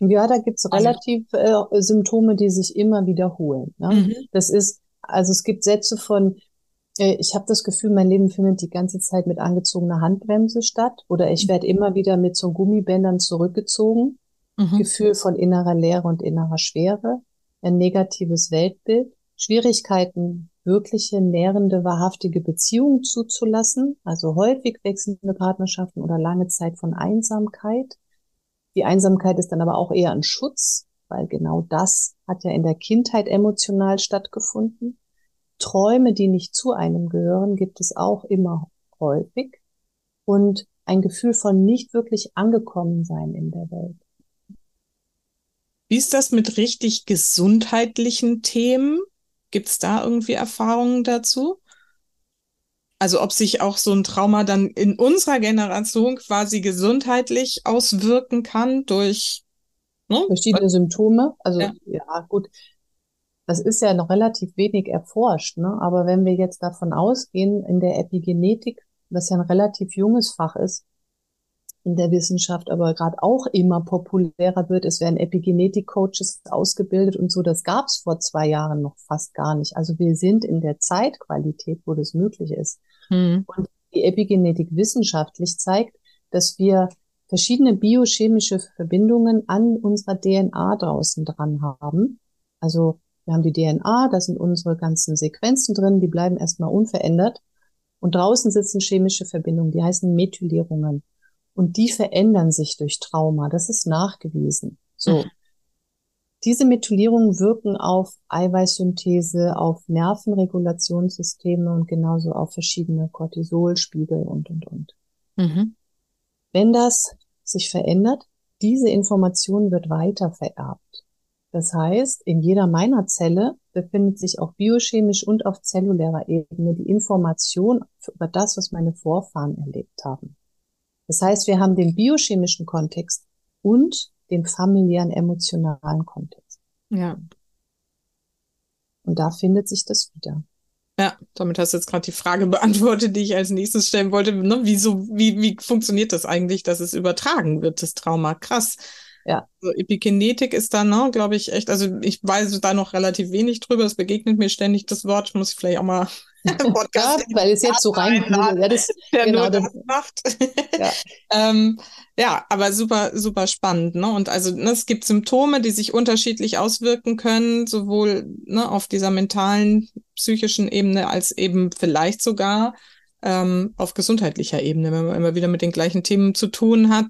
S2: Ja, da gibt's also relativ äh, Symptome, die sich immer wiederholen. Ne? Mhm. Das ist, also es gibt Sätze von, äh, ich habe das Gefühl, mein Leben findet die ganze Zeit mit angezogener Handbremse statt oder ich werde immer wieder mit so Gummibändern zurückgezogen. Mhm. Gefühl von innerer Leere und innerer Schwere, ein negatives Weltbild, Schwierigkeiten wirkliche, nährende, wahrhaftige Beziehungen zuzulassen, also häufig wechselnde Partnerschaften oder lange Zeit von Einsamkeit. Die Einsamkeit ist dann aber auch eher ein Schutz, weil genau das hat ja in der Kindheit emotional stattgefunden. Träume, die nicht zu einem gehören, gibt es auch immer häufig. Und ein Gefühl von nicht wirklich angekommen sein in der Welt.
S1: Wie ist das mit richtig gesundheitlichen Themen? Gibt es da irgendwie Erfahrungen dazu? Also ob sich auch so ein Trauma dann in unserer Generation quasi gesundheitlich auswirken kann durch
S2: ne? verschiedene Symptome. Also ja. ja, gut, das ist ja noch relativ wenig erforscht. Ne? Aber wenn wir jetzt davon ausgehen, in der Epigenetik, was ja ein relativ junges Fach ist, in der Wissenschaft aber gerade auch immer populärer wird. Es werden Epigenetik-Coaches ausgebildet und so. Das gab es vor zwei Jahren noch fast gar nicht. Also wir sind in der Zeitqualität, wo das möglich ist. Mhm. Und die Epigenetik wissenschaftlich zeigt, dass wir verschiedene biochemische Verbindungen an unserer DNA draußen dran haben. Also wir haben die DNA, da sind unsere ganzen Sequenzen drin, die bleiben erstmal unverändert. Und draußen sitzen chemische Verbindungen, die heißen Methylierungen. Und die verändern sich durch Trauma. Das ist nachgewiesen. So. Mhm. Diese Methylierungen wirken auf Eiweißsynthese, auf Nervenregulationssysteme und genauso auf verschiedene Cortisolspiegel und, und, und. Mhm. Wenn das sich verändert, diese Information wird weiter vererbt. Das heißt, in jeder meiner Zelle befindet sich auch biochemisch und auf zellulärer Ebene die Information über das, was meine Vorfahren erlebt haben. Das heißt, wir haben den biochemischen Kontext und den familiären emotionalen Kontext.
S1: Ja.
S2: Und da findet sich das wieder.
S1: Ja, damit hast du jetzt gerade die Frage beantwortet, die ich als nächstes stellen wollte. Ne? Wieso, wie, wie funktioniert das eigentlich, dass es übertragen wird, das Trauma? Krass.
S2: Ja.
S1: Also Epigenetik ist da, ne, glaube ich, echt, also ich weiß da noch relativ wenig drüber. Es begegnet mir ständig das Wort, muss ich vielleicht auch mal
S2: Podcast. ja, weil es jetzt so rein, ja, das,
S1: der genau, nur das, das macht. ja. ähm, ja, aber super, super spannend. Ne? Und also ne, es gibt Symptome, die sich unterschiedlich auswirken können, sowohl ne, auf dieser mentalen, psychischen Ebene als eben vielleicht sogar ähm, auf gesundheitlicher Ebene. Wenn man immer wieder mit den gleichen Themen zu tun hat,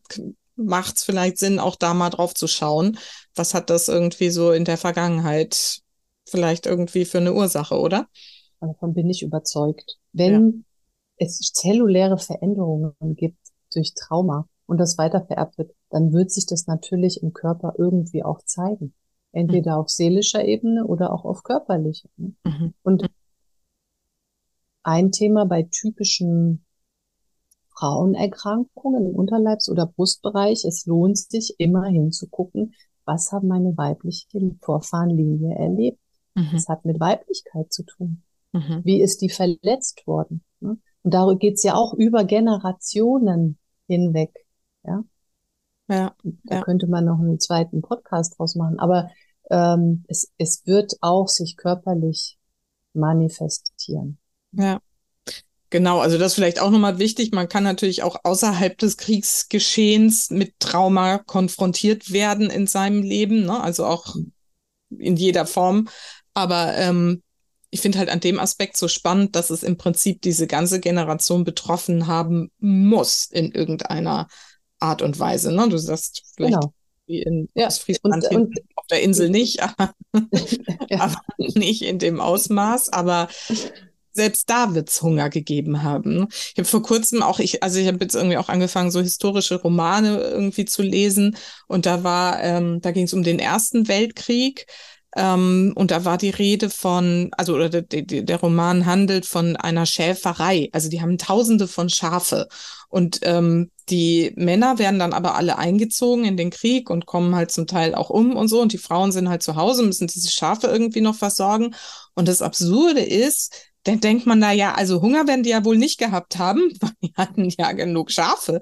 S1: macht es vielleicht Sinn, auch da mal drauf zu schauen. Was hat das irgendwie so in der Vergangenheit vielleicht irgendwie für eine Ursache, oder?
S2: Davon bin ich überzeugt. Wenn ja. es zelluläre Veränderungen gibt durch Trauma und das weiter vererbt wird, dann wird sich das natürlich im Körper irgendwie auch zeigen. Entweder mhm. auf seelischer Ebene oder auch auf körperlicher. Ne? Mhm. Und ein Thema bei typischen Frauenerkrankungen im Unterleibs- oder Brustbereich, es lohnt sich immer hinzugucken, was haben meine weibliche Vorfahrenlinie erlebt. Mhm. Das hat mit Weiblichkeit zu tun. Mhm. Wie ist die verletzt worden? Ne? Und darüber geht's ja auch über Generationen hinweg. Ja.
S1: Ja,
S2: da
S1: ja.
S2: könnte man noch einen zweiten Podcast draus machen. Aber ähm, es, es wird auch sich körperlich manifestieren.
S1: Ja. Genau, also das ist vielleicht auch nochmal wichtig. Man kann natürlich auch außerhalb des Kriegsgeschehens mit Trauma konfrontiert werden in seinem Leben. Ne? Also auch in jeder Form. Aber ähm, ich finde halt an dem Aspekt so spannend, dass es im Prinzip diese ganze Generation betroffen haben muss in irgendeiner Art und Weise. Ne? Du sagst vielleicht genau. wie in ja. Ostfriesland und, und, auf der Insel nicht, aber, ja. aber nicht in dem Ausmaß. Aber selbst da wird's Hunger gegeben haben. Ich habe vor kurzem auch, ich, also ich habe jetzt irgendwie auch angefangen, so historische Romane irgendwie zu lesen. Und da war, ähm, da ging es um den Ersten Weltkrieg. Ähm, und da war die Rede von, also oder der, der, Roman handelt von einer Schäferei. Also die haben Tausende von Schafe. Und ähm, die Männer werden dann aber alle eingezogen in den Krieg und kommen halt zum Teil auch um und so. Und die Frauen sind halt zu Hause, müssen diese Schafe irgendwie noch versorgen. Und das Absurde ist, dann denkt man da ja, also Hunger werden die ja wohl nicht gehabt haben, die hatten ja genug Schafe.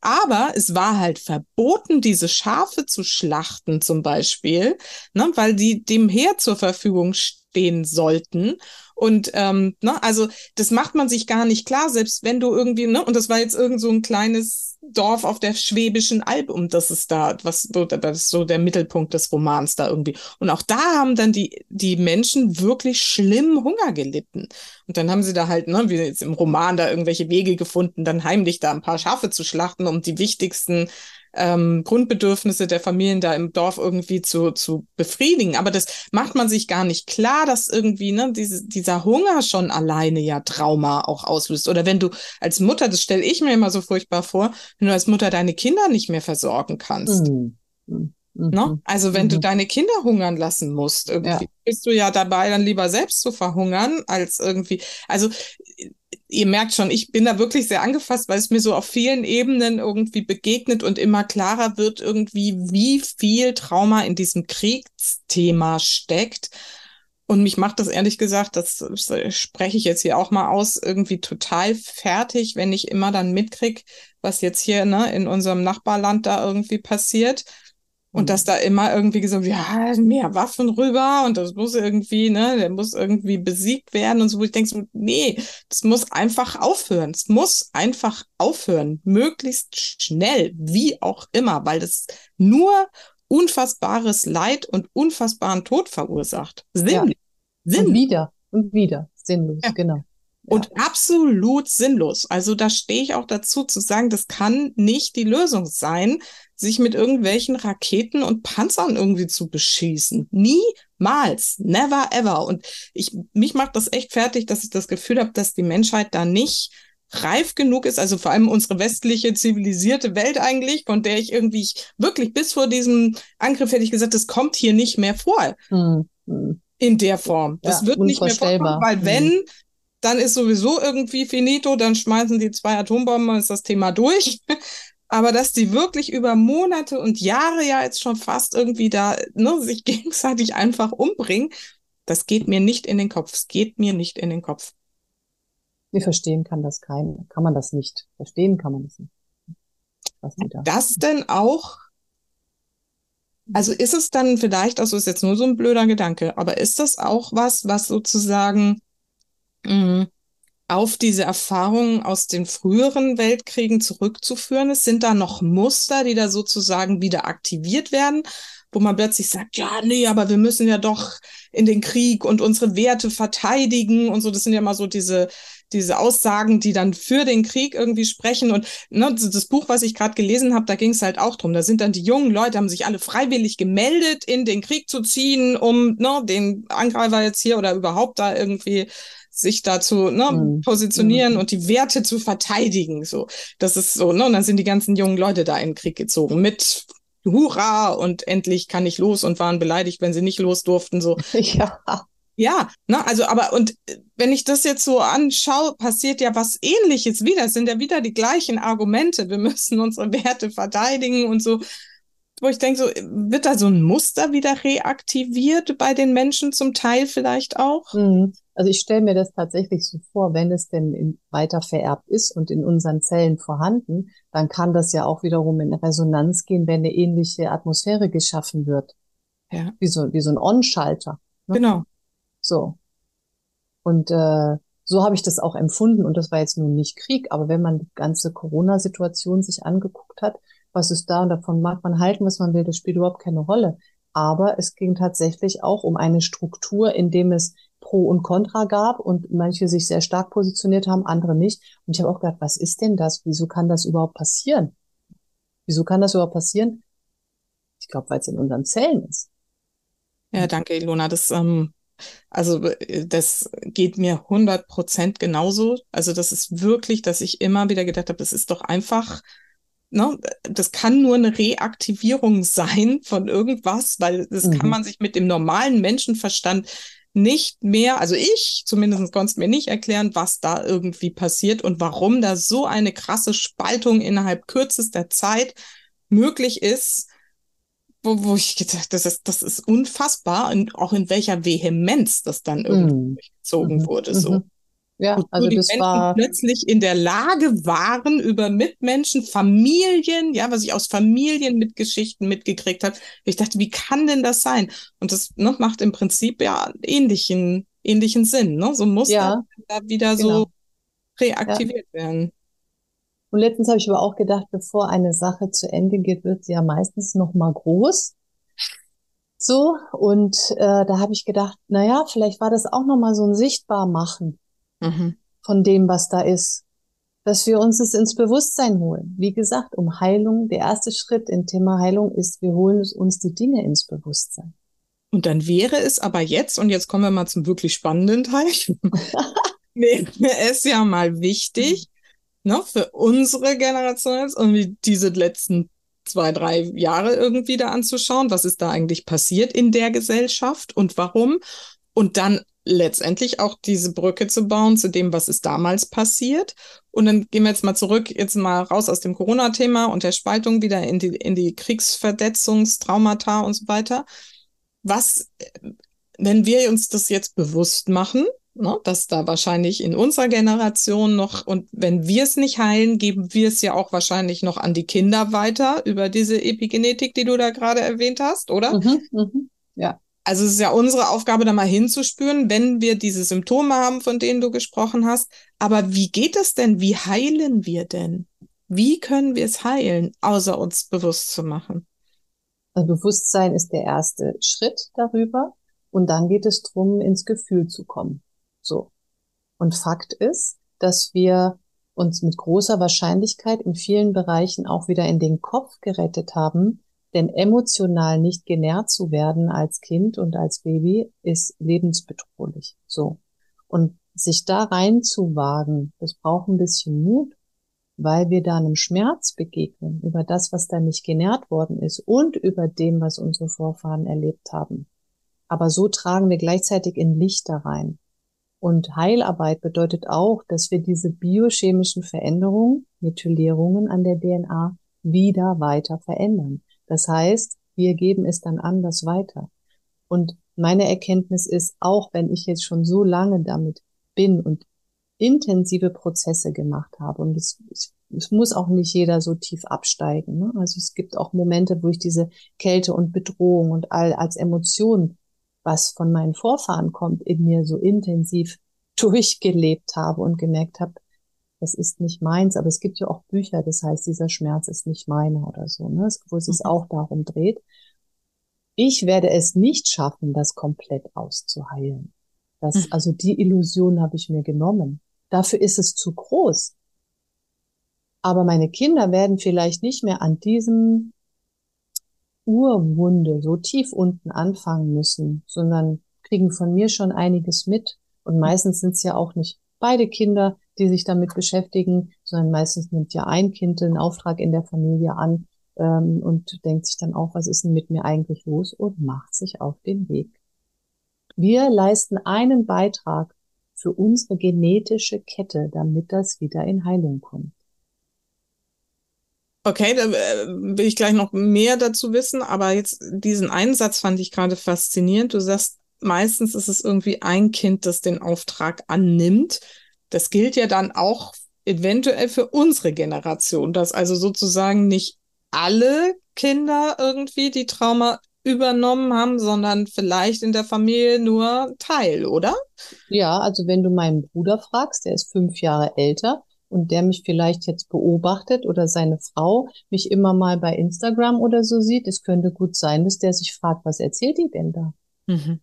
S1: Aber es war halt verboten, diese Schafe zu schlachten zum Beispiel, ne, weil die dem Heer zur Verfügung stehen sollten. Und ähm, ne, also das macht man sich gar nicht klar, selbst wenn du irgendwie, ne, und das war jetzt irgend so ein kleines Dorf auf der Schwäbischen Alb, um das ist da, was so, das ist so der Mittelpunkt des Romans da irgendwie. Und auch da haben dann die, die Menschen wirklich schlimm Hunger gelitten. Und dann haben sie da halt, ne, wie jetzt im Roman, da irgendwelche Wege gefunden, dann heimlich da ein paar Schafe zu schlachten, um die wichtigsten ähm, Grundbedürfnisse der Familien da im Dorf irgendwie zu, zu befriedigen. Aber das macht man sich gar nicht klar, dass irgendwie ne, diese, dieser Hunger schon alleine ja Trauma auch auslöst. Oder wenn du als Mutter, das stelle ich mir immer so furchtbar vor, wenn du als Mutter deine Kinder nicht mehr versorgen kannst. Mhm. Mhm. Ne? Also wenn mhm. du deine Kinder hungern lassen musst, irgendwie ja. bist du ja dabei, dann lieber selbst zu verhungern, als irgendwie. Also ihr merkt schon, ich bin da wirklich sehr angefasst, weil es mir so auf vielen Ebenen irgendwie begegnet und immer klarer wird irgendwie, wie viel Trauma in diesem Kriegsthema steckt. Und mich macht das ehrlich gesagt, das spreche ich jetzt hier auch mal aus, irgendwie total fertig, wenn ich immer dann mitkrieg, was jetzt hier ne, in unserem Nachbarland da irgendwie passiert. Und dass mhm. da immer irgendwie gesagt, ja, mehr Waffen rüber und das muss irgendwie, ne, der muss irgendwie besiegt werden und so, wo ich denke so, nee, das muss einfach aufhören. Es muss einfach aufhören. Möglichst schnell, wie auch immer, weil das nur unfassbares Leid und unfassbaren Tod verursacht.
S2: Sinnlos. Ja. Sinn. Und wieder und wieder. Sinnlos, ja. genau.
S1: Und absolut sinnlos. Also da stehe ich auch dazu zu sagen, das kann nicht die Lösung sein, sich mit irgendwelchen Raketen und Panzern irgendwie zu beschießen. Niemals. Never ever. Und ich, mich macht das echt fertig, dass ich das Gefühl habe, dass die Menschheit da nicht reif genug ist, also vor allem unsere westliche zivilisierte Welt eigentlich, von der ich irgendwie wirklich bis vor diesem Angriff hätte ich gesagt, das kommt hier nicht mehr vor. Mhm. In der Form. Das ja, wird nicht mehr vorkommen, weil wenn, mhm dann ist sowieso irgendwie finito, dann schmeißen die zwei Atombomben, ist das Thema durch. Aber dass die wirklich über Monate und Jahre ja jetzt schon fast irgendwie da ne, sich gegenseitig einfach umbringen, das geht mir nicht in den Kopf. Es geht mir nicht in den Kopf.
S2: Wir verstehen kann das kein, kann man das nicht. Verstehen kann man das nicht.
S1: Was da. Das denn auch also ist es dann vielleicht, also ist jetzt nur so ein blöder Gedanke, aber ist das auch was, was sozusagen Mhm. auf diese Erfahrungen aus den früheren Weltkriegen zurückzuführen ist? Sind da noch Muster, die da sozusagen wieder aktiviert werden, wo man plötzlich sagt, ja, nee, aber wir müssen ja doch in den Krieg und unsere Werte verteidigen und so. Das sind ja mal so diese, diese Aussagen, die dann für den Krieg irgendwie sprechen. Und ne, das Buch, was ich gerade gelesen habe, da ging es halt auch drum. Da sind dann die jungen Leute, haben sich alle freiwillig gemeldet, in den Krieg zu ziehen, um ne, den Angreifer jetzt hier oder überhaupt da irgendwie sich dazu ne, mhm. positionieren mhm. und die Werte zu verteidigen. So, das ist so. Ne, und dann sind die ganzen jungen Leute da in den Krieg gezogen mit Hurra und endlich kann ich los und waren beleidigt, wenn sie nicht los durften. So. Ja. Ja, ne, also aber und wenn ich das jetzt so anschaue, passiert ja was ähnliches wieder. Es sind ja wieder die gleichen Argumente. Wir müssen unsere Werte verteidigen und so. Wo ich denke, so, wird da so ein Muster wieder reaktiviert bei den Menschen zum Teil vielleicht auch?
S2: Mhm. Also ich stelle mir das tatsächlich so vor, wenn es denn weiter vererbt ist und in unseren Zellen vorhanden, dann kann das ja auch wiederum in Resonanz gehen, wenn eine ähnliche Atmosphäre geschaffen wird. Ja. Wie so, wie so ein On-Schalter.
S1: Ne? Genau.
S2: So. Und äh, so habe ich das auch empfunden. Und das war jetzt nun nicht Krieg, aber wenn man die ganze Corona-Situation sich angeguckt hat, was ist da und davon mag man halten, was man will, das spielt überhaupt keine Rolle Aber es ging tatsächlich auch um eine Struktur, in dem es Pro und Contra gab und manche sich sehr stark positioniert haben, andere nicht. Und ich habe auch gedacht, was ist denn das? Wieso kann das überhaupt passieren? Wieso kann das überhaupt passieren? Ich glaube, weil es in unseren Zellen ist.
S1: Ja, danke, Ilona. Das, ähm, also äh, das geht mir 100 Prozent genauso. Also das ist wirklich, dass ich immer wieder gedacht habe, das ist doch einfach ne, das kann nur eine Reaktivierung sein von irgendwas, weil das mhm. kann man sich mit dem normalen Menschenverstand nicht mehr, also ich zumindest konnte mir nicht erklären, was da irgendwie passiert und warum da so eine krasse Spaltung innerhalb kürzester Zeit möglich ist, wo, wo ich gedacht, das ist, das ist unfassbar und auch in welcher Vehemenz das dann irgendwie mhm. gezogen mhm. wurde. So.
S2: Ja, und also
S1: die
S2: das
S1: Menschen
S2: war
S1: plötzlich in der Lage waren, über Mitmenschen, Familien, ja, was ich aus Familien mit Geschichten mitgekriegt habe. Ich dachte, wie kann denn das sein? Und das ne, macht im Prinzip ja ähnlichen, ähnlichen Sinn. Ne? So muss ja, da wieder genau. so reaktiviert ja. werden.
S2: Und letztens habe ich aber auch gedacht, bevor eine Sache zu Ende geht, wird sie ja meistens noch mal groß. So, und äh, da habe ich gedacht, na ja, vielleicht war das auch noch mal so ein Sichtbarmachen mhm. von dem, was da ist. Dass wir uns es ins Bewusstsein holen. Wie gesagt, um Heilung, der erste Schritt im Thema Heilung ist, wir holen uns die Dinge ins Bewusstsein.
S1: Und dann wäre es aber jetzt, und jetzt kommen wir mal zum wirklich spannenden Teil, wäre es ja mal wichtig, ne, für unsere Generation jetzt irgendwie diese letzten zwei, drei Jahre irgendwie da anzuschauen, was ist da eigentlich passiert in der Gesellschaft und warum. Und dann letztendlich auch diese Brücke zu bauen zu dem, was ist damals passiert. Und dann gehen wir jetzt mal zurück, jetzt mal raus aus dem Corona-Thema und der Spaltung wieder in die, in die Kriegsverletzungstraumata und so weiter. Was, wenn wir uns das jetzt bewusst machen, ne, dass da wahrscheinlich in unserer Generation noch, und wenn wir es nicht heilen, geben wir es ja auch wahrscheinlich noch an die Kinder weiter über diese Epigenetik, die du da gerade erwähnt hast, oder? Mhm, mh, ja. Also es ist ja unsere Aufgabe, da mal hinzuspüren, wenn wir diese Symptome haben, von denen du gesprochen hast. Aber wie geht es denn? Wie heilen wir denn? Wie können wir es heilen, außer uns bewusst zu machen?
S2: Also Bewusstsein ist der erste Schritt darüber. Und dann geht es darum, ins Gefühl zu kommen. So. Und Fakt ist, dass wir uns mit großer Wahrscheinlichkeit in vielen Bereichen auch wieder in den Kopf gerettet haben, denn emotional nicht genährt zu werden als Kind und als Baby ist lebensbedrohlich. So. Und sich da reinzuwagen, das braucht ein bisschen Mut, weil wir da einem Schmerz begegnen über das, was da nicht genährt worden ist und über dem, was unsere Vorfahren erlebt haben. Aber so tragen wir gleichzeitig in Licht da rein. Und Heilarbeit bedeutet auch, dass wir diese biochemischen Veränderungen, Methylierungen an der DNA wieder weiter verändern. Das heißt, wir geben es dann anders weiter. Und meine Erkenntnis ist, auch wenn ich jetzt schon so lange damit bin und intensive Prozesse gemacht habe, und es, es muss auch nicht jeder so tief absteigen. Ne? Also es gibt auch Momente, wo ich diese Kälte und Bedrohung und all als Emotion, was von meinen Vorfahren kommt, in mir so intensiv durchgelebt habe und gemerkt habe, das ist nicht meins, aber es gibt ja auch Bücher, das heißt, dieser Schmerz ist nicht meiner oder so, ne? wo es sich mhm. auch darum dreht. Ich werde es nicht schaffen, das komplett auszuheilen. Das, mhm. also die Illusion habe ich mir genommen. Dafür ist es zu groß. Aber meine Kinder werden vielleicht nicht mehr an diesem Urwunde so tief unten anfangen müssen, sondern kriegen von mir schon einiges mit. Und meistens sind es ja auch nicht beide Kinder, die sich damit beschäftigen, sondern meistens nimmt ja ein Kind den Auftrag in der Familie an ähm, und denkt sich dann auch, was ist denn mit mir eigentlich los und macht sich auf den Weg. Wir leisten einen Beitrag für unsere genetische Kette, damit das wieder in Heilung kommt.
S1: Okay, da äh, will ich gleich noch mehr dazu wissen, aber jetzt diesen Einsatz fand ich gerade faszinierend. Du sagst, meistens ist es irgendwie ein Kind, das den Auftrag annimmt. Das gilt ja dann auch eventuell für unsere Generation, dass also sozusagen nicht alle Kinder irgendwie die Trauma übernommen haben, sondern vielleicht in der Familie nur Teil, oder?
S2: Ja, also wenn du meinen Bruder fragst, der ist fünf Jahre älter, und der mich vielleicht jetzt beobachtet oder seine Frau mich immer mal bei Instagram oder so sieht, es könnte gut sein, dass der sich fragt, was erzählt die denn da? Mhm.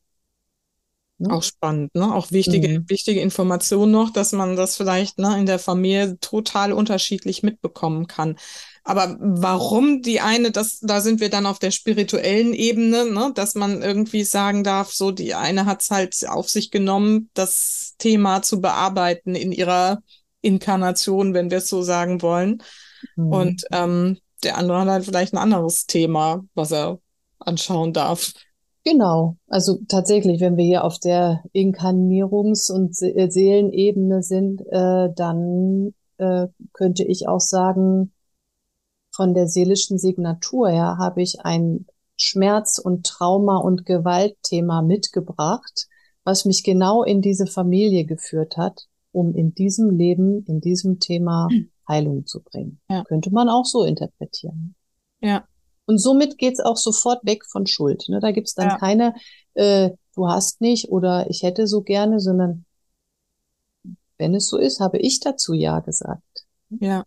S1: Ne? Auch spannend, ne? Auch wichtige, mhm. wichtige Information noch, dass man das vielleicht ne, in der Familie total unterschiedlich mitbekommen kann. Aber warum die eine, das, da sind wir dann auf der spirituellen Ebene, ne, dass man irgendwie sagen darf, so die eine hat es halt auf sich genommen, das Thema zu bearbeiten in ihrer Inkarnation, wenn wir es so sagen wollen. Mhm. Und ähm, der andere hat halt vielleicht ein anderes Thema, was er anschauen darf.
S2: Genau, also tatsächlich, wenn wir hier auf der Inkarnierungs- und äh, Seelenebene sind, äh, dann äh, könnte ich auch sagen, von der seelischen Signatur her habe ich ein Schmerz- und Trauma- und Gewaltthema mitgebracht, was mich genau in diese Familie geführt hat, um in diesem Leben, in diesem Thema hm. Heilung zu bringen. Ja. Könnte man auch so interpretieren.
S1: Ja.
S2: Und somit geht's auch sofort weg von Schuld. Ne? Da gibt's dann ja. keine, äh, du hast nicht oder ich hätte so gerne, sondern wenn es so ist, habe ich dazu Ja gesagt.
S1: Ja.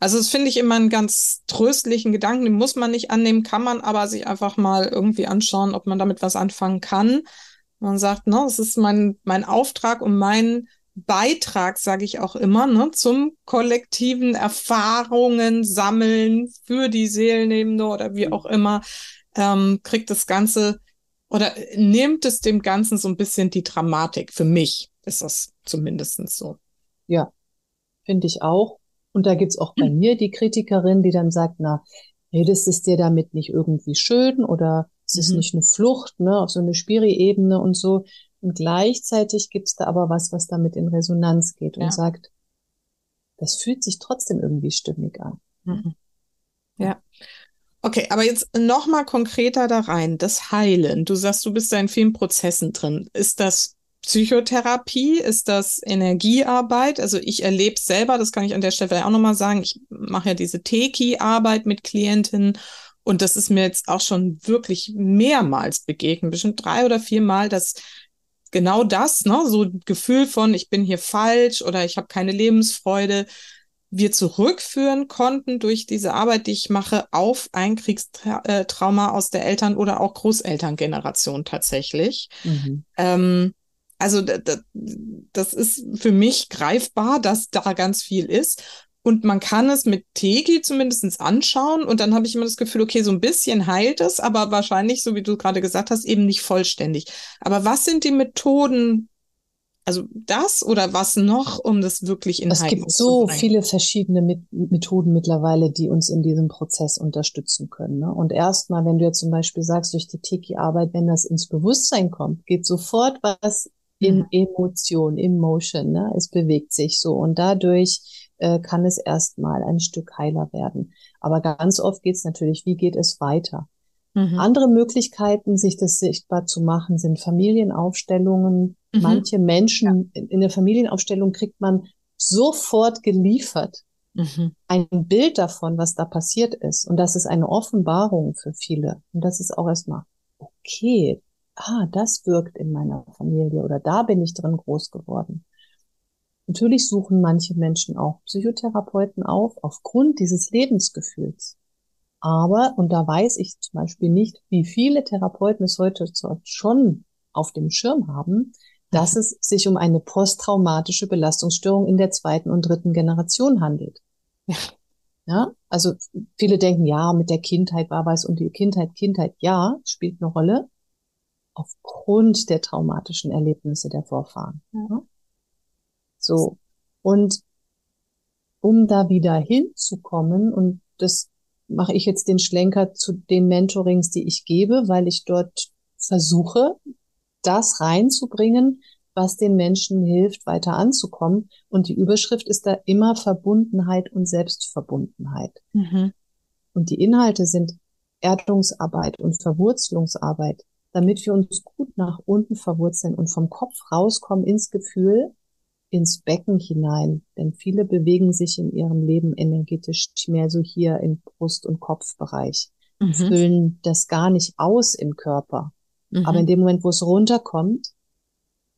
S1: Also das finde ich immer einen ganz tröstlichen Gedanken, den muss man nicht annehmen, kann man aber sich einfach mal irgendwie anschauen, ob man damit was anfangen kann. Man sagt, ne, es ist mein, mein Auftrag und mein Beitrag, sage ich auch immer, ne, zum kollektiven Erfahrungen sammeln für die Seelennehmende oder wie auch immer, ähm, kriegt das Ganze oder nimmt es dem Ganzen so ein bisschen die Dramatik. Für mich ist das zumindestens so.
S2: Ja, finde ich auch. Und da gibt's auch bei mir die Kritikerin, die dann sagt, na, redest es dir damit nicht irgendwie schön oder es ist mhm. nicht eine Flucht, ne, auf so eine Spiri-Ebene und so. Und gleichzeitig gibt's da aber was, was damit in Resonanz geht und ja. sagt, das fühlt sich trotzdem irgendwie stimmig an. Mhm.
S1: Ja. Okay, aber jetzt noch mal konkreter da rein. Das Heilen. Du sagst, du bist da in vielen Prozessen drin. Ist das Psychotherapie? Ist das Energiearbeit? Also ich erlebe selber, das kann ich an der Stelle auch nochmal sagen, ich mache ja diese Teki-Arbeit mit Klientinnen und das ist mir jetzt auch schon wirklich mehrmals begegnet, bestimmt drei oder viermal, dass genau das, ne, so ein Gefühl von, ich bin hier falsch oder ich habe keine Lebensfreude, wir zurückführen konnten durch diese Arbeit, die ich mache, auf ein Kriegstrauma aus der Eltern- oder auch Großelterngeneration tatsächlich. Mhm. Ähm, also das ist für mich greifbar, dass da ganz viel ist. Und man kann es mit Tegi zumindest anschauen und dann habe ich immer das Gefühl, okay, so ein bisschen heilt es, aber wahrscheinlich, so wie du gerade gesagt hast, eben nicht vollständig. Aber was sind die Methoden, also das oder was noch, um das wirklich in
S2: Es
S1: Heilung
S2: gibt so viele verschiedene Met Methoden mittlerweile, die uns in diesem Prozess unterstützen können. Ne? Und erstmal, wenn du jetzt zum Beispiel sagst, durch die Tiki-Arbeit, wenn das ins Bewusstsein kommt, geht sofort was in mhm. Emotion, Emotion. Ne? Es bewegt sich so und dadurch äh, kann es erstmal ein Stück heiler werden. Aber ganz oft geht es natürlich, wie geht es weiter? Mhm. Andere Möglichkeiten, sich das sichtbar zu machen, sind Familienaufstellungen. Mhm. Manche Menschen ja. in der Familienaufstellung kriegt man sofort geliefert mhm. ein Bild davon, was da passiert ist. Und das ist eine Offenbarung für viele. Und das ist auch erstmal, okay, ah, das wirkt in meiner Familie oder da bin ich drin groß geworden. Natürlich suchen manche Menschen auch Psychotherapeuten auf, aufgrund dieses Lebensgefühls. Aber, und da weiß ich zum Beispiel nicht, wie viele Therapeuten es heute schon auf dem Schirm haben, dass es sich um eine posttraumatische Belastungsstörung in der zweiten und dritten Generation handelt. Ja. Ja, also viele denken, ja, mit der Kindheit war was und die Kindheit, Kindheit, ja, spielt eine Rolle aufgrund der traumatischen Erlebnisse der Vorfahren. Ja. So. Und um da wieder hinzukommen, und das mache ich jetzt den Schlenker zu den Mentorings, die ich gebe, weil ich dort versuche, das reinzubringen, was den Menschen hilft, weiter anzukommen. Und die Überschrift ist da immer Verbundenheit und Selbstverbundenheit. Mhm. Und die Inhalte sind Erdungsarbeit und Verwurzelungsarbeit damit wir uns gut nach unten verwurzeln und vom Kopf rauskommen ins Gefühl, ins Becken hinein. Denn viele bewegen sich in ihrem Leben energetisch mehr so hier im Brust- und Kopfbereich, mhm. füllen das gar nicht aus im Körper. Mhm. Aber in dem Moment, wo es runterkommt,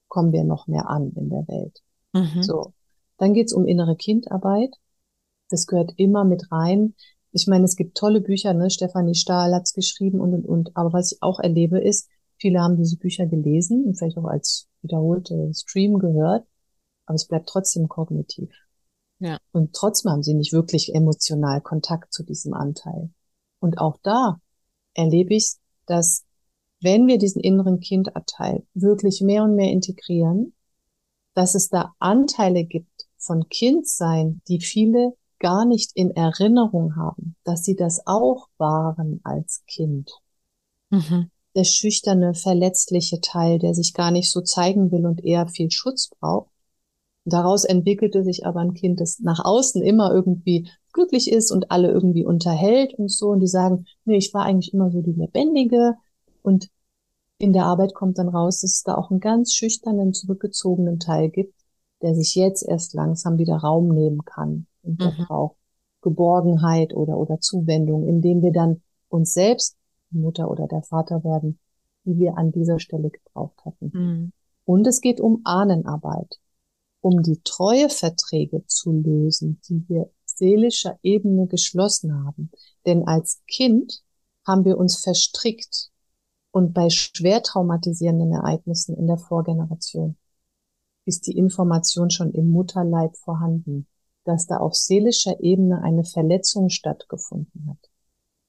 S2: kommen wir noch mehr an in der Welt. Mhm. So. Dann geht's um innere Kindarbeit. Das gehört immer mit rein. Ich meine, es gibt tolle Bücher, ne? Stefanie Stahl hat's geschrieben und, und, und. Aber was ich auch erlebe ist, viele haben diese Bücher gelesen und vielleicht auch als wiederholte Stream gehört, aber es bleibt trotzdem kognitiv. Ja. Und trotzdem haben sie nicht wirklich emotional Kontakt zu diesem Anteil. Und auch da erlebe ich, dass wenn wir diesen inneren Kindanteil wirklich mehr und mehr integrieren, dass es da Anteile gibt von Kindsein, die viele gar nicht in Erinnerung haben, dass sie das auch waren als Kind. Mhm. Der schüchterne, verletzliche Teil, der sich gar nicht so zeigen will und eher viel Schutz braucht. Daraus entwickelte sich aber ein Kind, das nach außen immer irgendwie glücklich ist und alle irgendwie unterhält und so. Und die sagen, nee, ich war eigentlich immer so die Lebendige. Und in der Arbeit kommt dann raus, dass es da auch einen ganz schüchternen, zurückgezogenen Teil gibt, der sich jetzt erst langsam wieder Raum nehmen kann und der mhm. braucht Geborgenheit oder, oder Zuwendung, indem wir dann uns selbst die Mutter oder der Vater werden, die wir an dieser Stelle gebraucht hatten. Mhm. Und es geht um Ahnenarbeit, um die Treueverträge zu lösen, die wir seelischer Ebene geschlossen haben. Denn als Kind haben wir uns verstrickt und bei schwer traumatisierenden Ereignissen in der Vorgeneration ist die Information schon im Mutterleib vorhanden dass da auf seelischer Ebene eine Verletzung stattgefunden hat.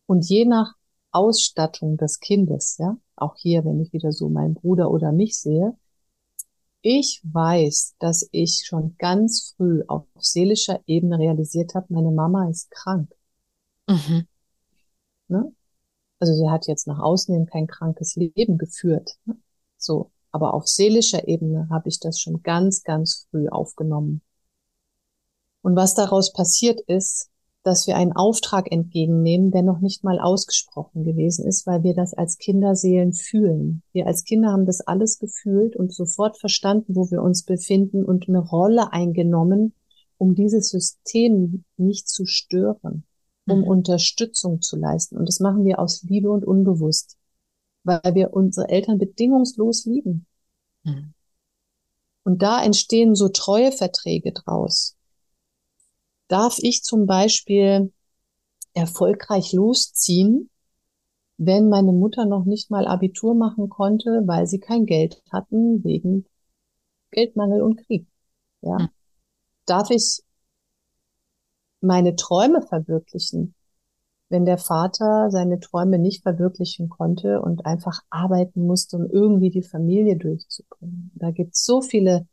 S2: Und je nach Ausstattung des Kindes, ja, auch hier, wenn ich wieder so meinen Bruder oder mich sehe, ich weiß, dass ich schon ganz früh auf seelischer Ebene realisiert habe, meine Mama ist krank. Mhm. Ne? Also sie hat jetzt nach außen hin kein krankes Leben geführt. Ne? So, aber auf seelischer Ebene habe ich das schon ganz, ganz früh aufgenommen. Und was daraus passiert ist, dass wir einen Auftrag entgegennehmen, der noch nicht mal ausgesprochen gewesen ist, weil wir das als Kinderseelen fühlen. Wir als Kinder haben das alles gefühlt und sofort verstanden, wo wir uns befinden und eine Rolle eingenommen, um dieses System nicht zu stören, um mhm. Unterstützung zu leisten. Und das machen wir aus Liebe und unbewusst, weil wir unsere Eltern bedingungslos lieben. Mhm. Und da entstehen so Treueverträge draus darf ich zum Beispiel erfolgreich losziehen, wenn meine Mutter noch nicht mal Abitur machen konnte, weil sie kein Geld hatten wegen Geldmangel und Krieg. Ja. Hm. Darf ich meine Träume verwirklichen, wenn der Vater seine Träume nicht verwirklichen konnte und einfach arbeiten musste, um irgendwie die Familie durchzubringen? Da gibt es so viele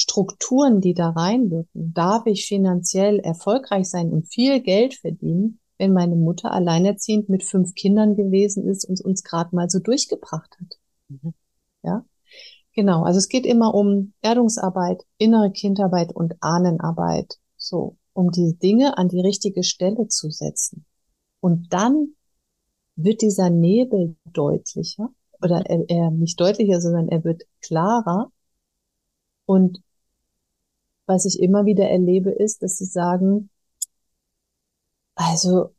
S2: Strukturen, die da reinwirken. Darf ich finanziell erfolgreich sein und viel Geld verdienen, wenn meine Mutter alleinerziehend mit fünf Kindern gewesen ist und uns gerade mal so durchgebracht hat? Mhm. Ja, genau. Also es geht immer um Erdungsarbeit, innere Kindarbeit und Ahnenarbeit. So, um die Dinge an die richtige Stelle zu setzen. Und dann wird dieser Nebel deutlicher oder er, er nicht deutlicher, sondern er wird klarer. Und was ich immer wieder erlebe, ist, dass sie sagen, also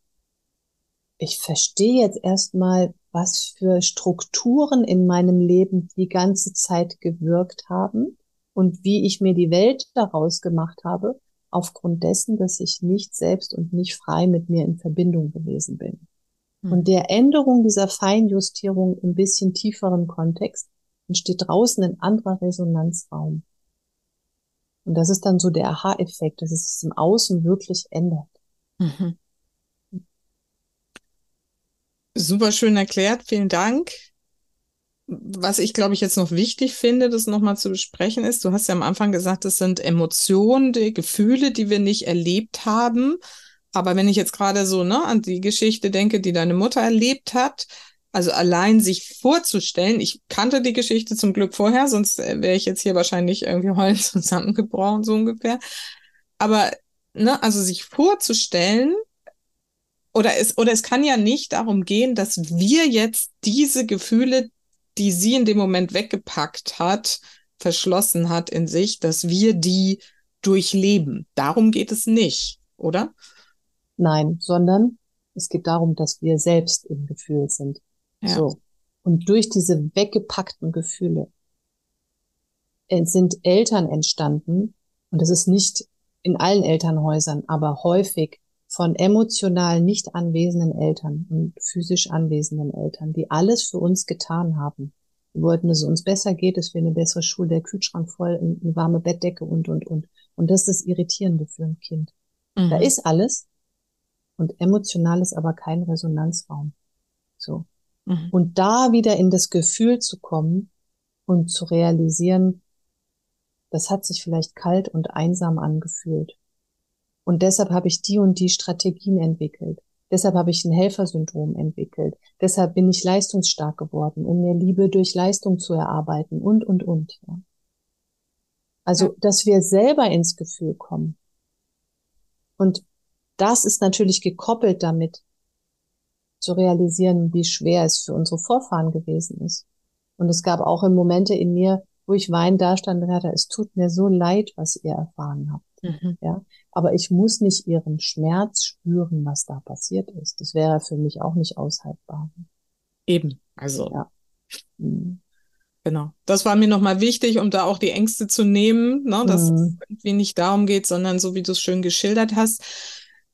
S2: ich verstehe jetzt erstmal, was für Strukturen in meinem Leben die ganze Zeit gewirkt haben und wie ich mir die Welt daraus gemacht habe, aufgrund dessen, dass ich nicht selbst und nicht frei mit mir in Verbindung gewesen bin. Hm. Und der Änderung dieser Feinjustierung im bisschen tieferen Kontext entsteht draußen ein anderer Resonanzraum. Und das ist dann so der Aha-Effekt, dass es im Außen wirklich ändert. Mhm.
S1: Super schön erklärt, vielen Dank. Was ich, glaube ich, jetzt noch wichtig finde, das nochmal zu besprechen ist, du hast ja am Anfang gesagt, es sind Emotionen, die Gefühle, die wir nicht erlebt haben. Aber wenn ich jetzt gerade so ne, an die Geschichte denke, die deine Mutter erlebt hat, also allein sich vorzustellen, ich kannte die Geschichte zum Glück vorher, sonst äh, wäre ich jetzt hier wahrscheinlich irgendwie heulend zusammengebrochen, so ungefähr. Aber, ne, also sich vorzustellen, oder es, oder es kann ja nicht darum gehen, dass wir jetzt diese Gefühle, die sie in dem Moment weggepackt hat, verschlossen hat in sich, dass wir die durchleben. Darum geht es nicht, oder?
S2: Nein, sondern es geht darum, dass wir selbst im Gefühl sind. Ja. So. Und durch diese weggepackten Gefühle sind Eltern entstanden, und das ist nicht in allen Elternhäusern, aber häufig von emotional nicht anwesenden Eltern und physisch anwesenden Eltern, die alles für uns getan haben. Wir wollten, dass es uns besser geht, dass wir eine bessere Schule, der Kühlschrank voll, eine warme Bettdecke und, und, und. Und das ist das Irritierende für ein Kind. Mhm. Da ist alles und emotional ist aber kein Resonanzraum. So. Mhm. Und da wieder in das Gefühl zu kommen und zu realisieren, das hat sich vielleicht kalt und einsam angefühlt. Und deshalb habe ich die und die Strategien entwickelt. Deshalb habe ich ein Helfersyndrom entwickelt. Deshalb bin ich leistungsstark geworden, um mir Liebe durch Leistung zu erarbeiten und, und, und. Ja. Also, dass wir selber ins Gefühl kommen. Und das ist natürlich gekoppelt damit, zu realisieren, wie schwer es für unsere Vorfahren gewesen ist. Und es gab auch Momente in mir, wo ich wein da stand und hatte, es tut mir so leid, was ihr erfahren habt. Mhm. Ja, aber ich muss nicht ihren Schmerz spüren, was da passiert ist. Das wäre für mich auch nicht aushaltbar.
S1: Eben, also. Ja. Mhm. Genau. Das war mir nochmal wichtig, um da auch die Ängste zu nehmen, ne, dass mhm. es irgendwie nicht darum geht, sondern so wie du es schön geschildert hast.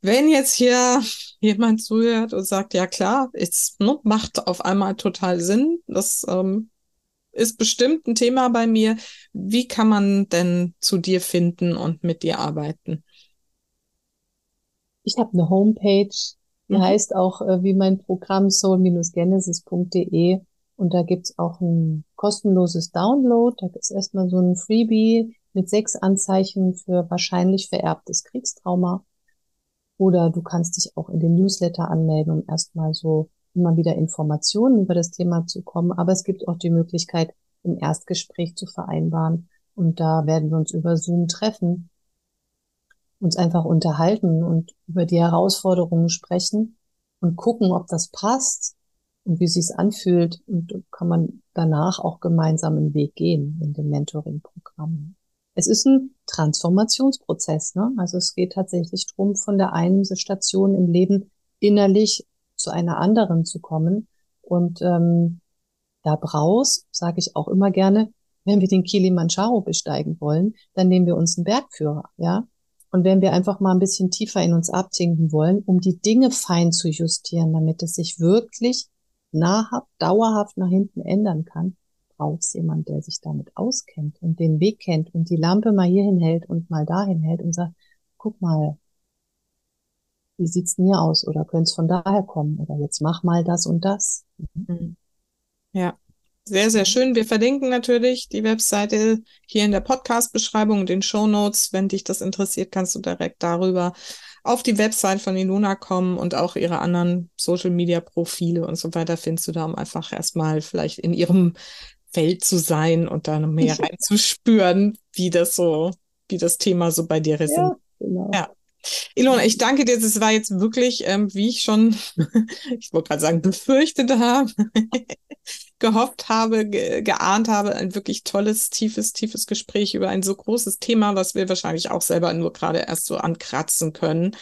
S1: Wenn jetzt hier jemand zuhört und sagt, ja klar, es ne, macht auf einmal total Sinn, das ähm, ist bestimmt ein Thema bei mir. Wie kann man denn zu dir finden und mit dir arbeiten?
S2: Ich habe eine Homepage, die mhm. heißt auch äh, wie mein Programm soul-genesis.de und da gibt's auch ein kostenloses Download. Da ist erstmal so ein Freebie mit sechs Anzeichen für wahrscheinlich vererbtes Kriegstrauma. Oder du kannst dich auch in den Newsletter anmelden, um erstmal so immer wieder Informationen über das Thema zu kommen. Aber es gibt auch die Möglichkeit, im Erstgespräch zu vereinbaren. Und da werden wir uns über Zoom treffen, uns einfach unterhalten und über die Herausforderungen sprechen und gucken, ob das passt und wie sich's anfühlt. Und kann man danach auch gemeinsam einen Weg gehen in dem Mentoring-Programm. Es ist ein Transformationsprozess. Ne? Also es geht tatsächlich darum, von der einen Station im Leben innerlich zu einer anderen zu kommen. Und ähm, da brauchst, sage ich auch immer gerne, wenn wir den Kilimanjaro besteigen wollen, dann nehmen wir uns einen Bergführer, ja. Und wenn wir einfach mal ein bisschen tiefer in uns absinken wollen, um die Dinge fein zu justieren, damit es sich wirklich nahrhaft, dauerhaft nach hinten ändern kann, braucht es jemand, der sich damit auskennt und den Weg kennt und die Lampe mal hierhin hält und mal dahin hält und sagt, guck mal, wie sieht's denn hier aus? Oder könnte es von daher kommen? Oder jetzt mach mal das und das.
S1: Mhm. Ja, sehr, sehr schön. Wir verlinken natürlich die Webseite hier in der Podcast-Beschreibung und den Show Notes. Wenn dich das interessiert, kannst du direkt darüber auf die Website von Ilona kommen und auch ihre anderen Social Media Profile und so weiter findest du da, um einfach erstmal vielleicht in ihrem Feld zu sein und da noch mehr reinzuspüren, wie das so, wie das Thema so bei dir ist. Ja, genau. ja. Ilona, ich danke dir. Das war jetzt wirklich, ähm, wie ich schon, ich wollte gerade sagen, befürchtet habe, gehofft habe, ge geahnt habe, ein wirklich tolles, tiefes, tiefes Gespräch über ein so großes Thema, was wir wahrscheinlich auch selber nur gerade erst so ankratzen können.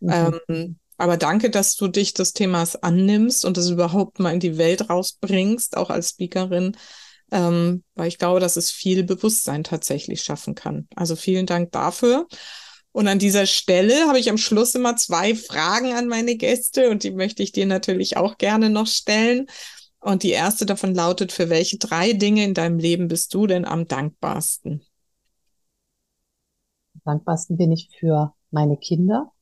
S1: Mhm. Ähm, aber danke, dass du dich des Themas annimmst und es überhaupt mal in die Welt rausbringst, auch als Speakerin, ähm, weil ich glaube, dass es viel Bewusstsein tatsächlich schaffen kann. Also vielen Dank dafür. Und an dieser Stelle habe ich am Schluss immer zwei Fragen an meine Gäste und die möchte ich dir natürlich auch gerne noch stellen. Und die erste davon lautet, für welche drei Dinge in deinem Leben bist du denn am dankbarsten?
S2: Am dankbarsten bin ich für meine Kinder,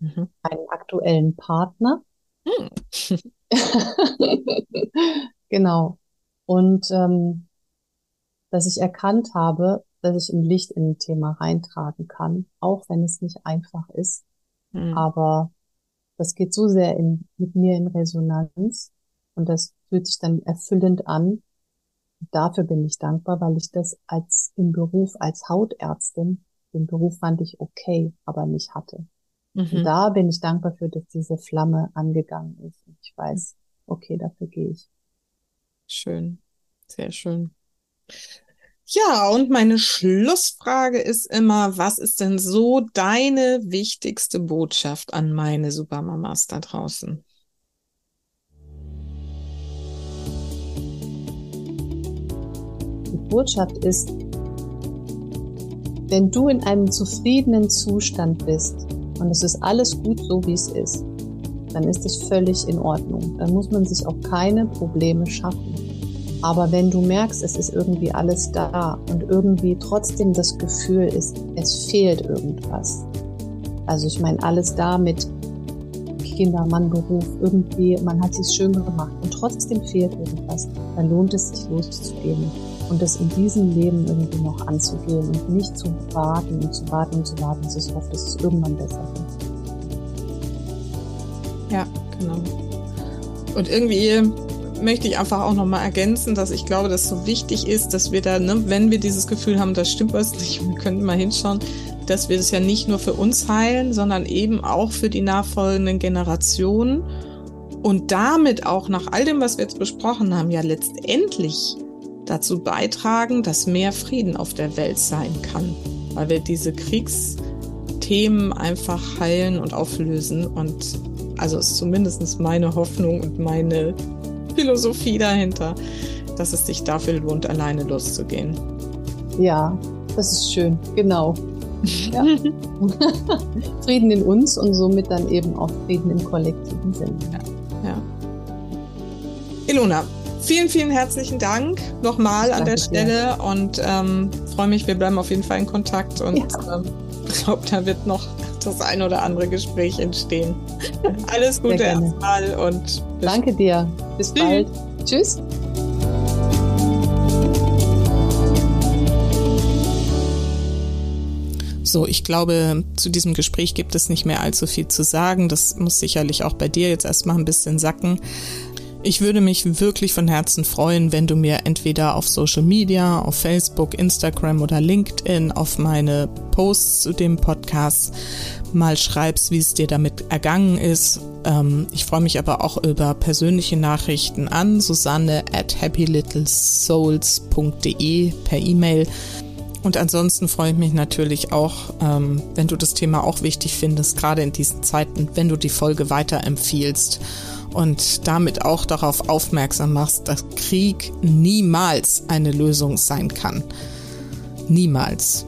S2: mhm. einen aktuellen Partner. Hm. genau. Und ähm, dass ich erkannt habe, dass ich ein Licht in ein Thema reintragen kann, auch wenn es nicht einfach ist. Mhm. Aber das geht so sehr in, mit mir in Resonanz und das fühlt sich dann erfüllend an. dafür bin ich dankbar, weil ich das als im Beruf als Hautärztin, den Beruf fand ich okay, aber nicht hatte. Mhm. Und da bin ich dankbar für, dass diese Flamme angegangen ist. Und ich weiß, okay, dafür gehe ich.
S1: Schön, sehr schön. Ja, und meine Schlussfrage ist immer, was ist denn so deine wichtigste Botschaft an meine Supermamas da draußen?
S2: Die Botschaft ist, wenn du in einem zufriedenen Zustand bist und es ist alles gut so, wie es ist, dann ist es völlig in Ordnung. Dann muss man sich auch keine Probleme schaffen. Aber wenn du merkst, es ist irgendwie alles da und irgendwie trotzdem das Gefühl ist, es fehlt irgendwas. Also ich meine, alles da mit Kinder, Mann, Beruf, irgendwie, man hat es schön gemacht und trotzdem fehlt irgendwas, dann lohnt es sich loszugehen und das in diesem Leben irgendwie noch anzugehen und nicht zu warten und zu warten und zu warten, bis es hofft, dass es irgendwann besser wird.
S1: Ja, genau. Und irgendwie möchte ich einfach auch nochmal ergänzen, dass ich glaube, dass so wichtig ist, dass wir da, ne, wenn wir dieses Gefühl haben, da stimmt was nicht, wir könnten mal hinschauen, dass wir das ja nicht nur für uns heilen, sondern eben auch für die nachfolgenden Generationen und damit auch nach all dem, was wir jetzt besprochen haben, ja letztendlich dazu beitragen, dass mehr Frieden auf der Welt sein kann, weil wir diese Kriegsthemen einfach heilen und auflösen und also ist zumindest meine Hoffnung und meine Philosophie dahinter, dass es sich dafür lohnt, alleine loszugehen.
S2: Ja, das ist schön, genau. Ja. Frieden in uns und somit dann eben auch Frieden im kollektiven Sinn.
S1: Ja. ja. Ilona, vielen, vielen herzlichen Dank nochmal an der Stelle dir. und ähm, freue mich, wir bleiben auf jeden Fall in Kontakt und ja. ähm, glaube, da wird noch das ein oder andere Gespräch entstehen. Alles Gute erstmal und
S2: danke dir. Bis bald. Tschüss.
S1: So, ich glaube, zu diesem Gespräch gibt es nicht mehr allzu viel zu sagen. Das muss sicherlich auch bei dir jetzt erstmal ein bisschen sacken. Ich würde mich wirklich von Herzen freuen, wenn du mir entweder auf Social Media, auf Facebook, Instagram oder LinkedIn auf meine Posts zu dem Podcast mal schreibst, wie es dir damit ergangen ist. Ähm, ich freue mich aber auch über persönliche Nachrichten an Susanne at happylittlesouls.de per E-Mail. Und ansonsten freue ich mich natürlich auch, ähm, wenn du das Thema auch wichtig findest, gerade in diesen Zeiten, wenn du die Folge weiterempfiehlst und damit auch darauf aufmerksam machst, dass Krieg niemals eine Lösung sein kann. Niemals.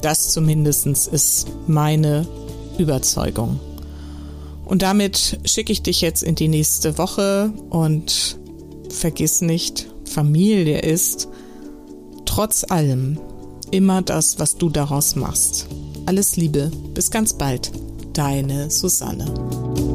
S1: Das zumindest ist meine Überzeugung. Und damit schicke ich dich jetzt in die nächste Woche und vergiss nicht, Familie ist trotz allem immer das, was du daraus machst. Alles Liebe, bis ganz bald, deine Susanne.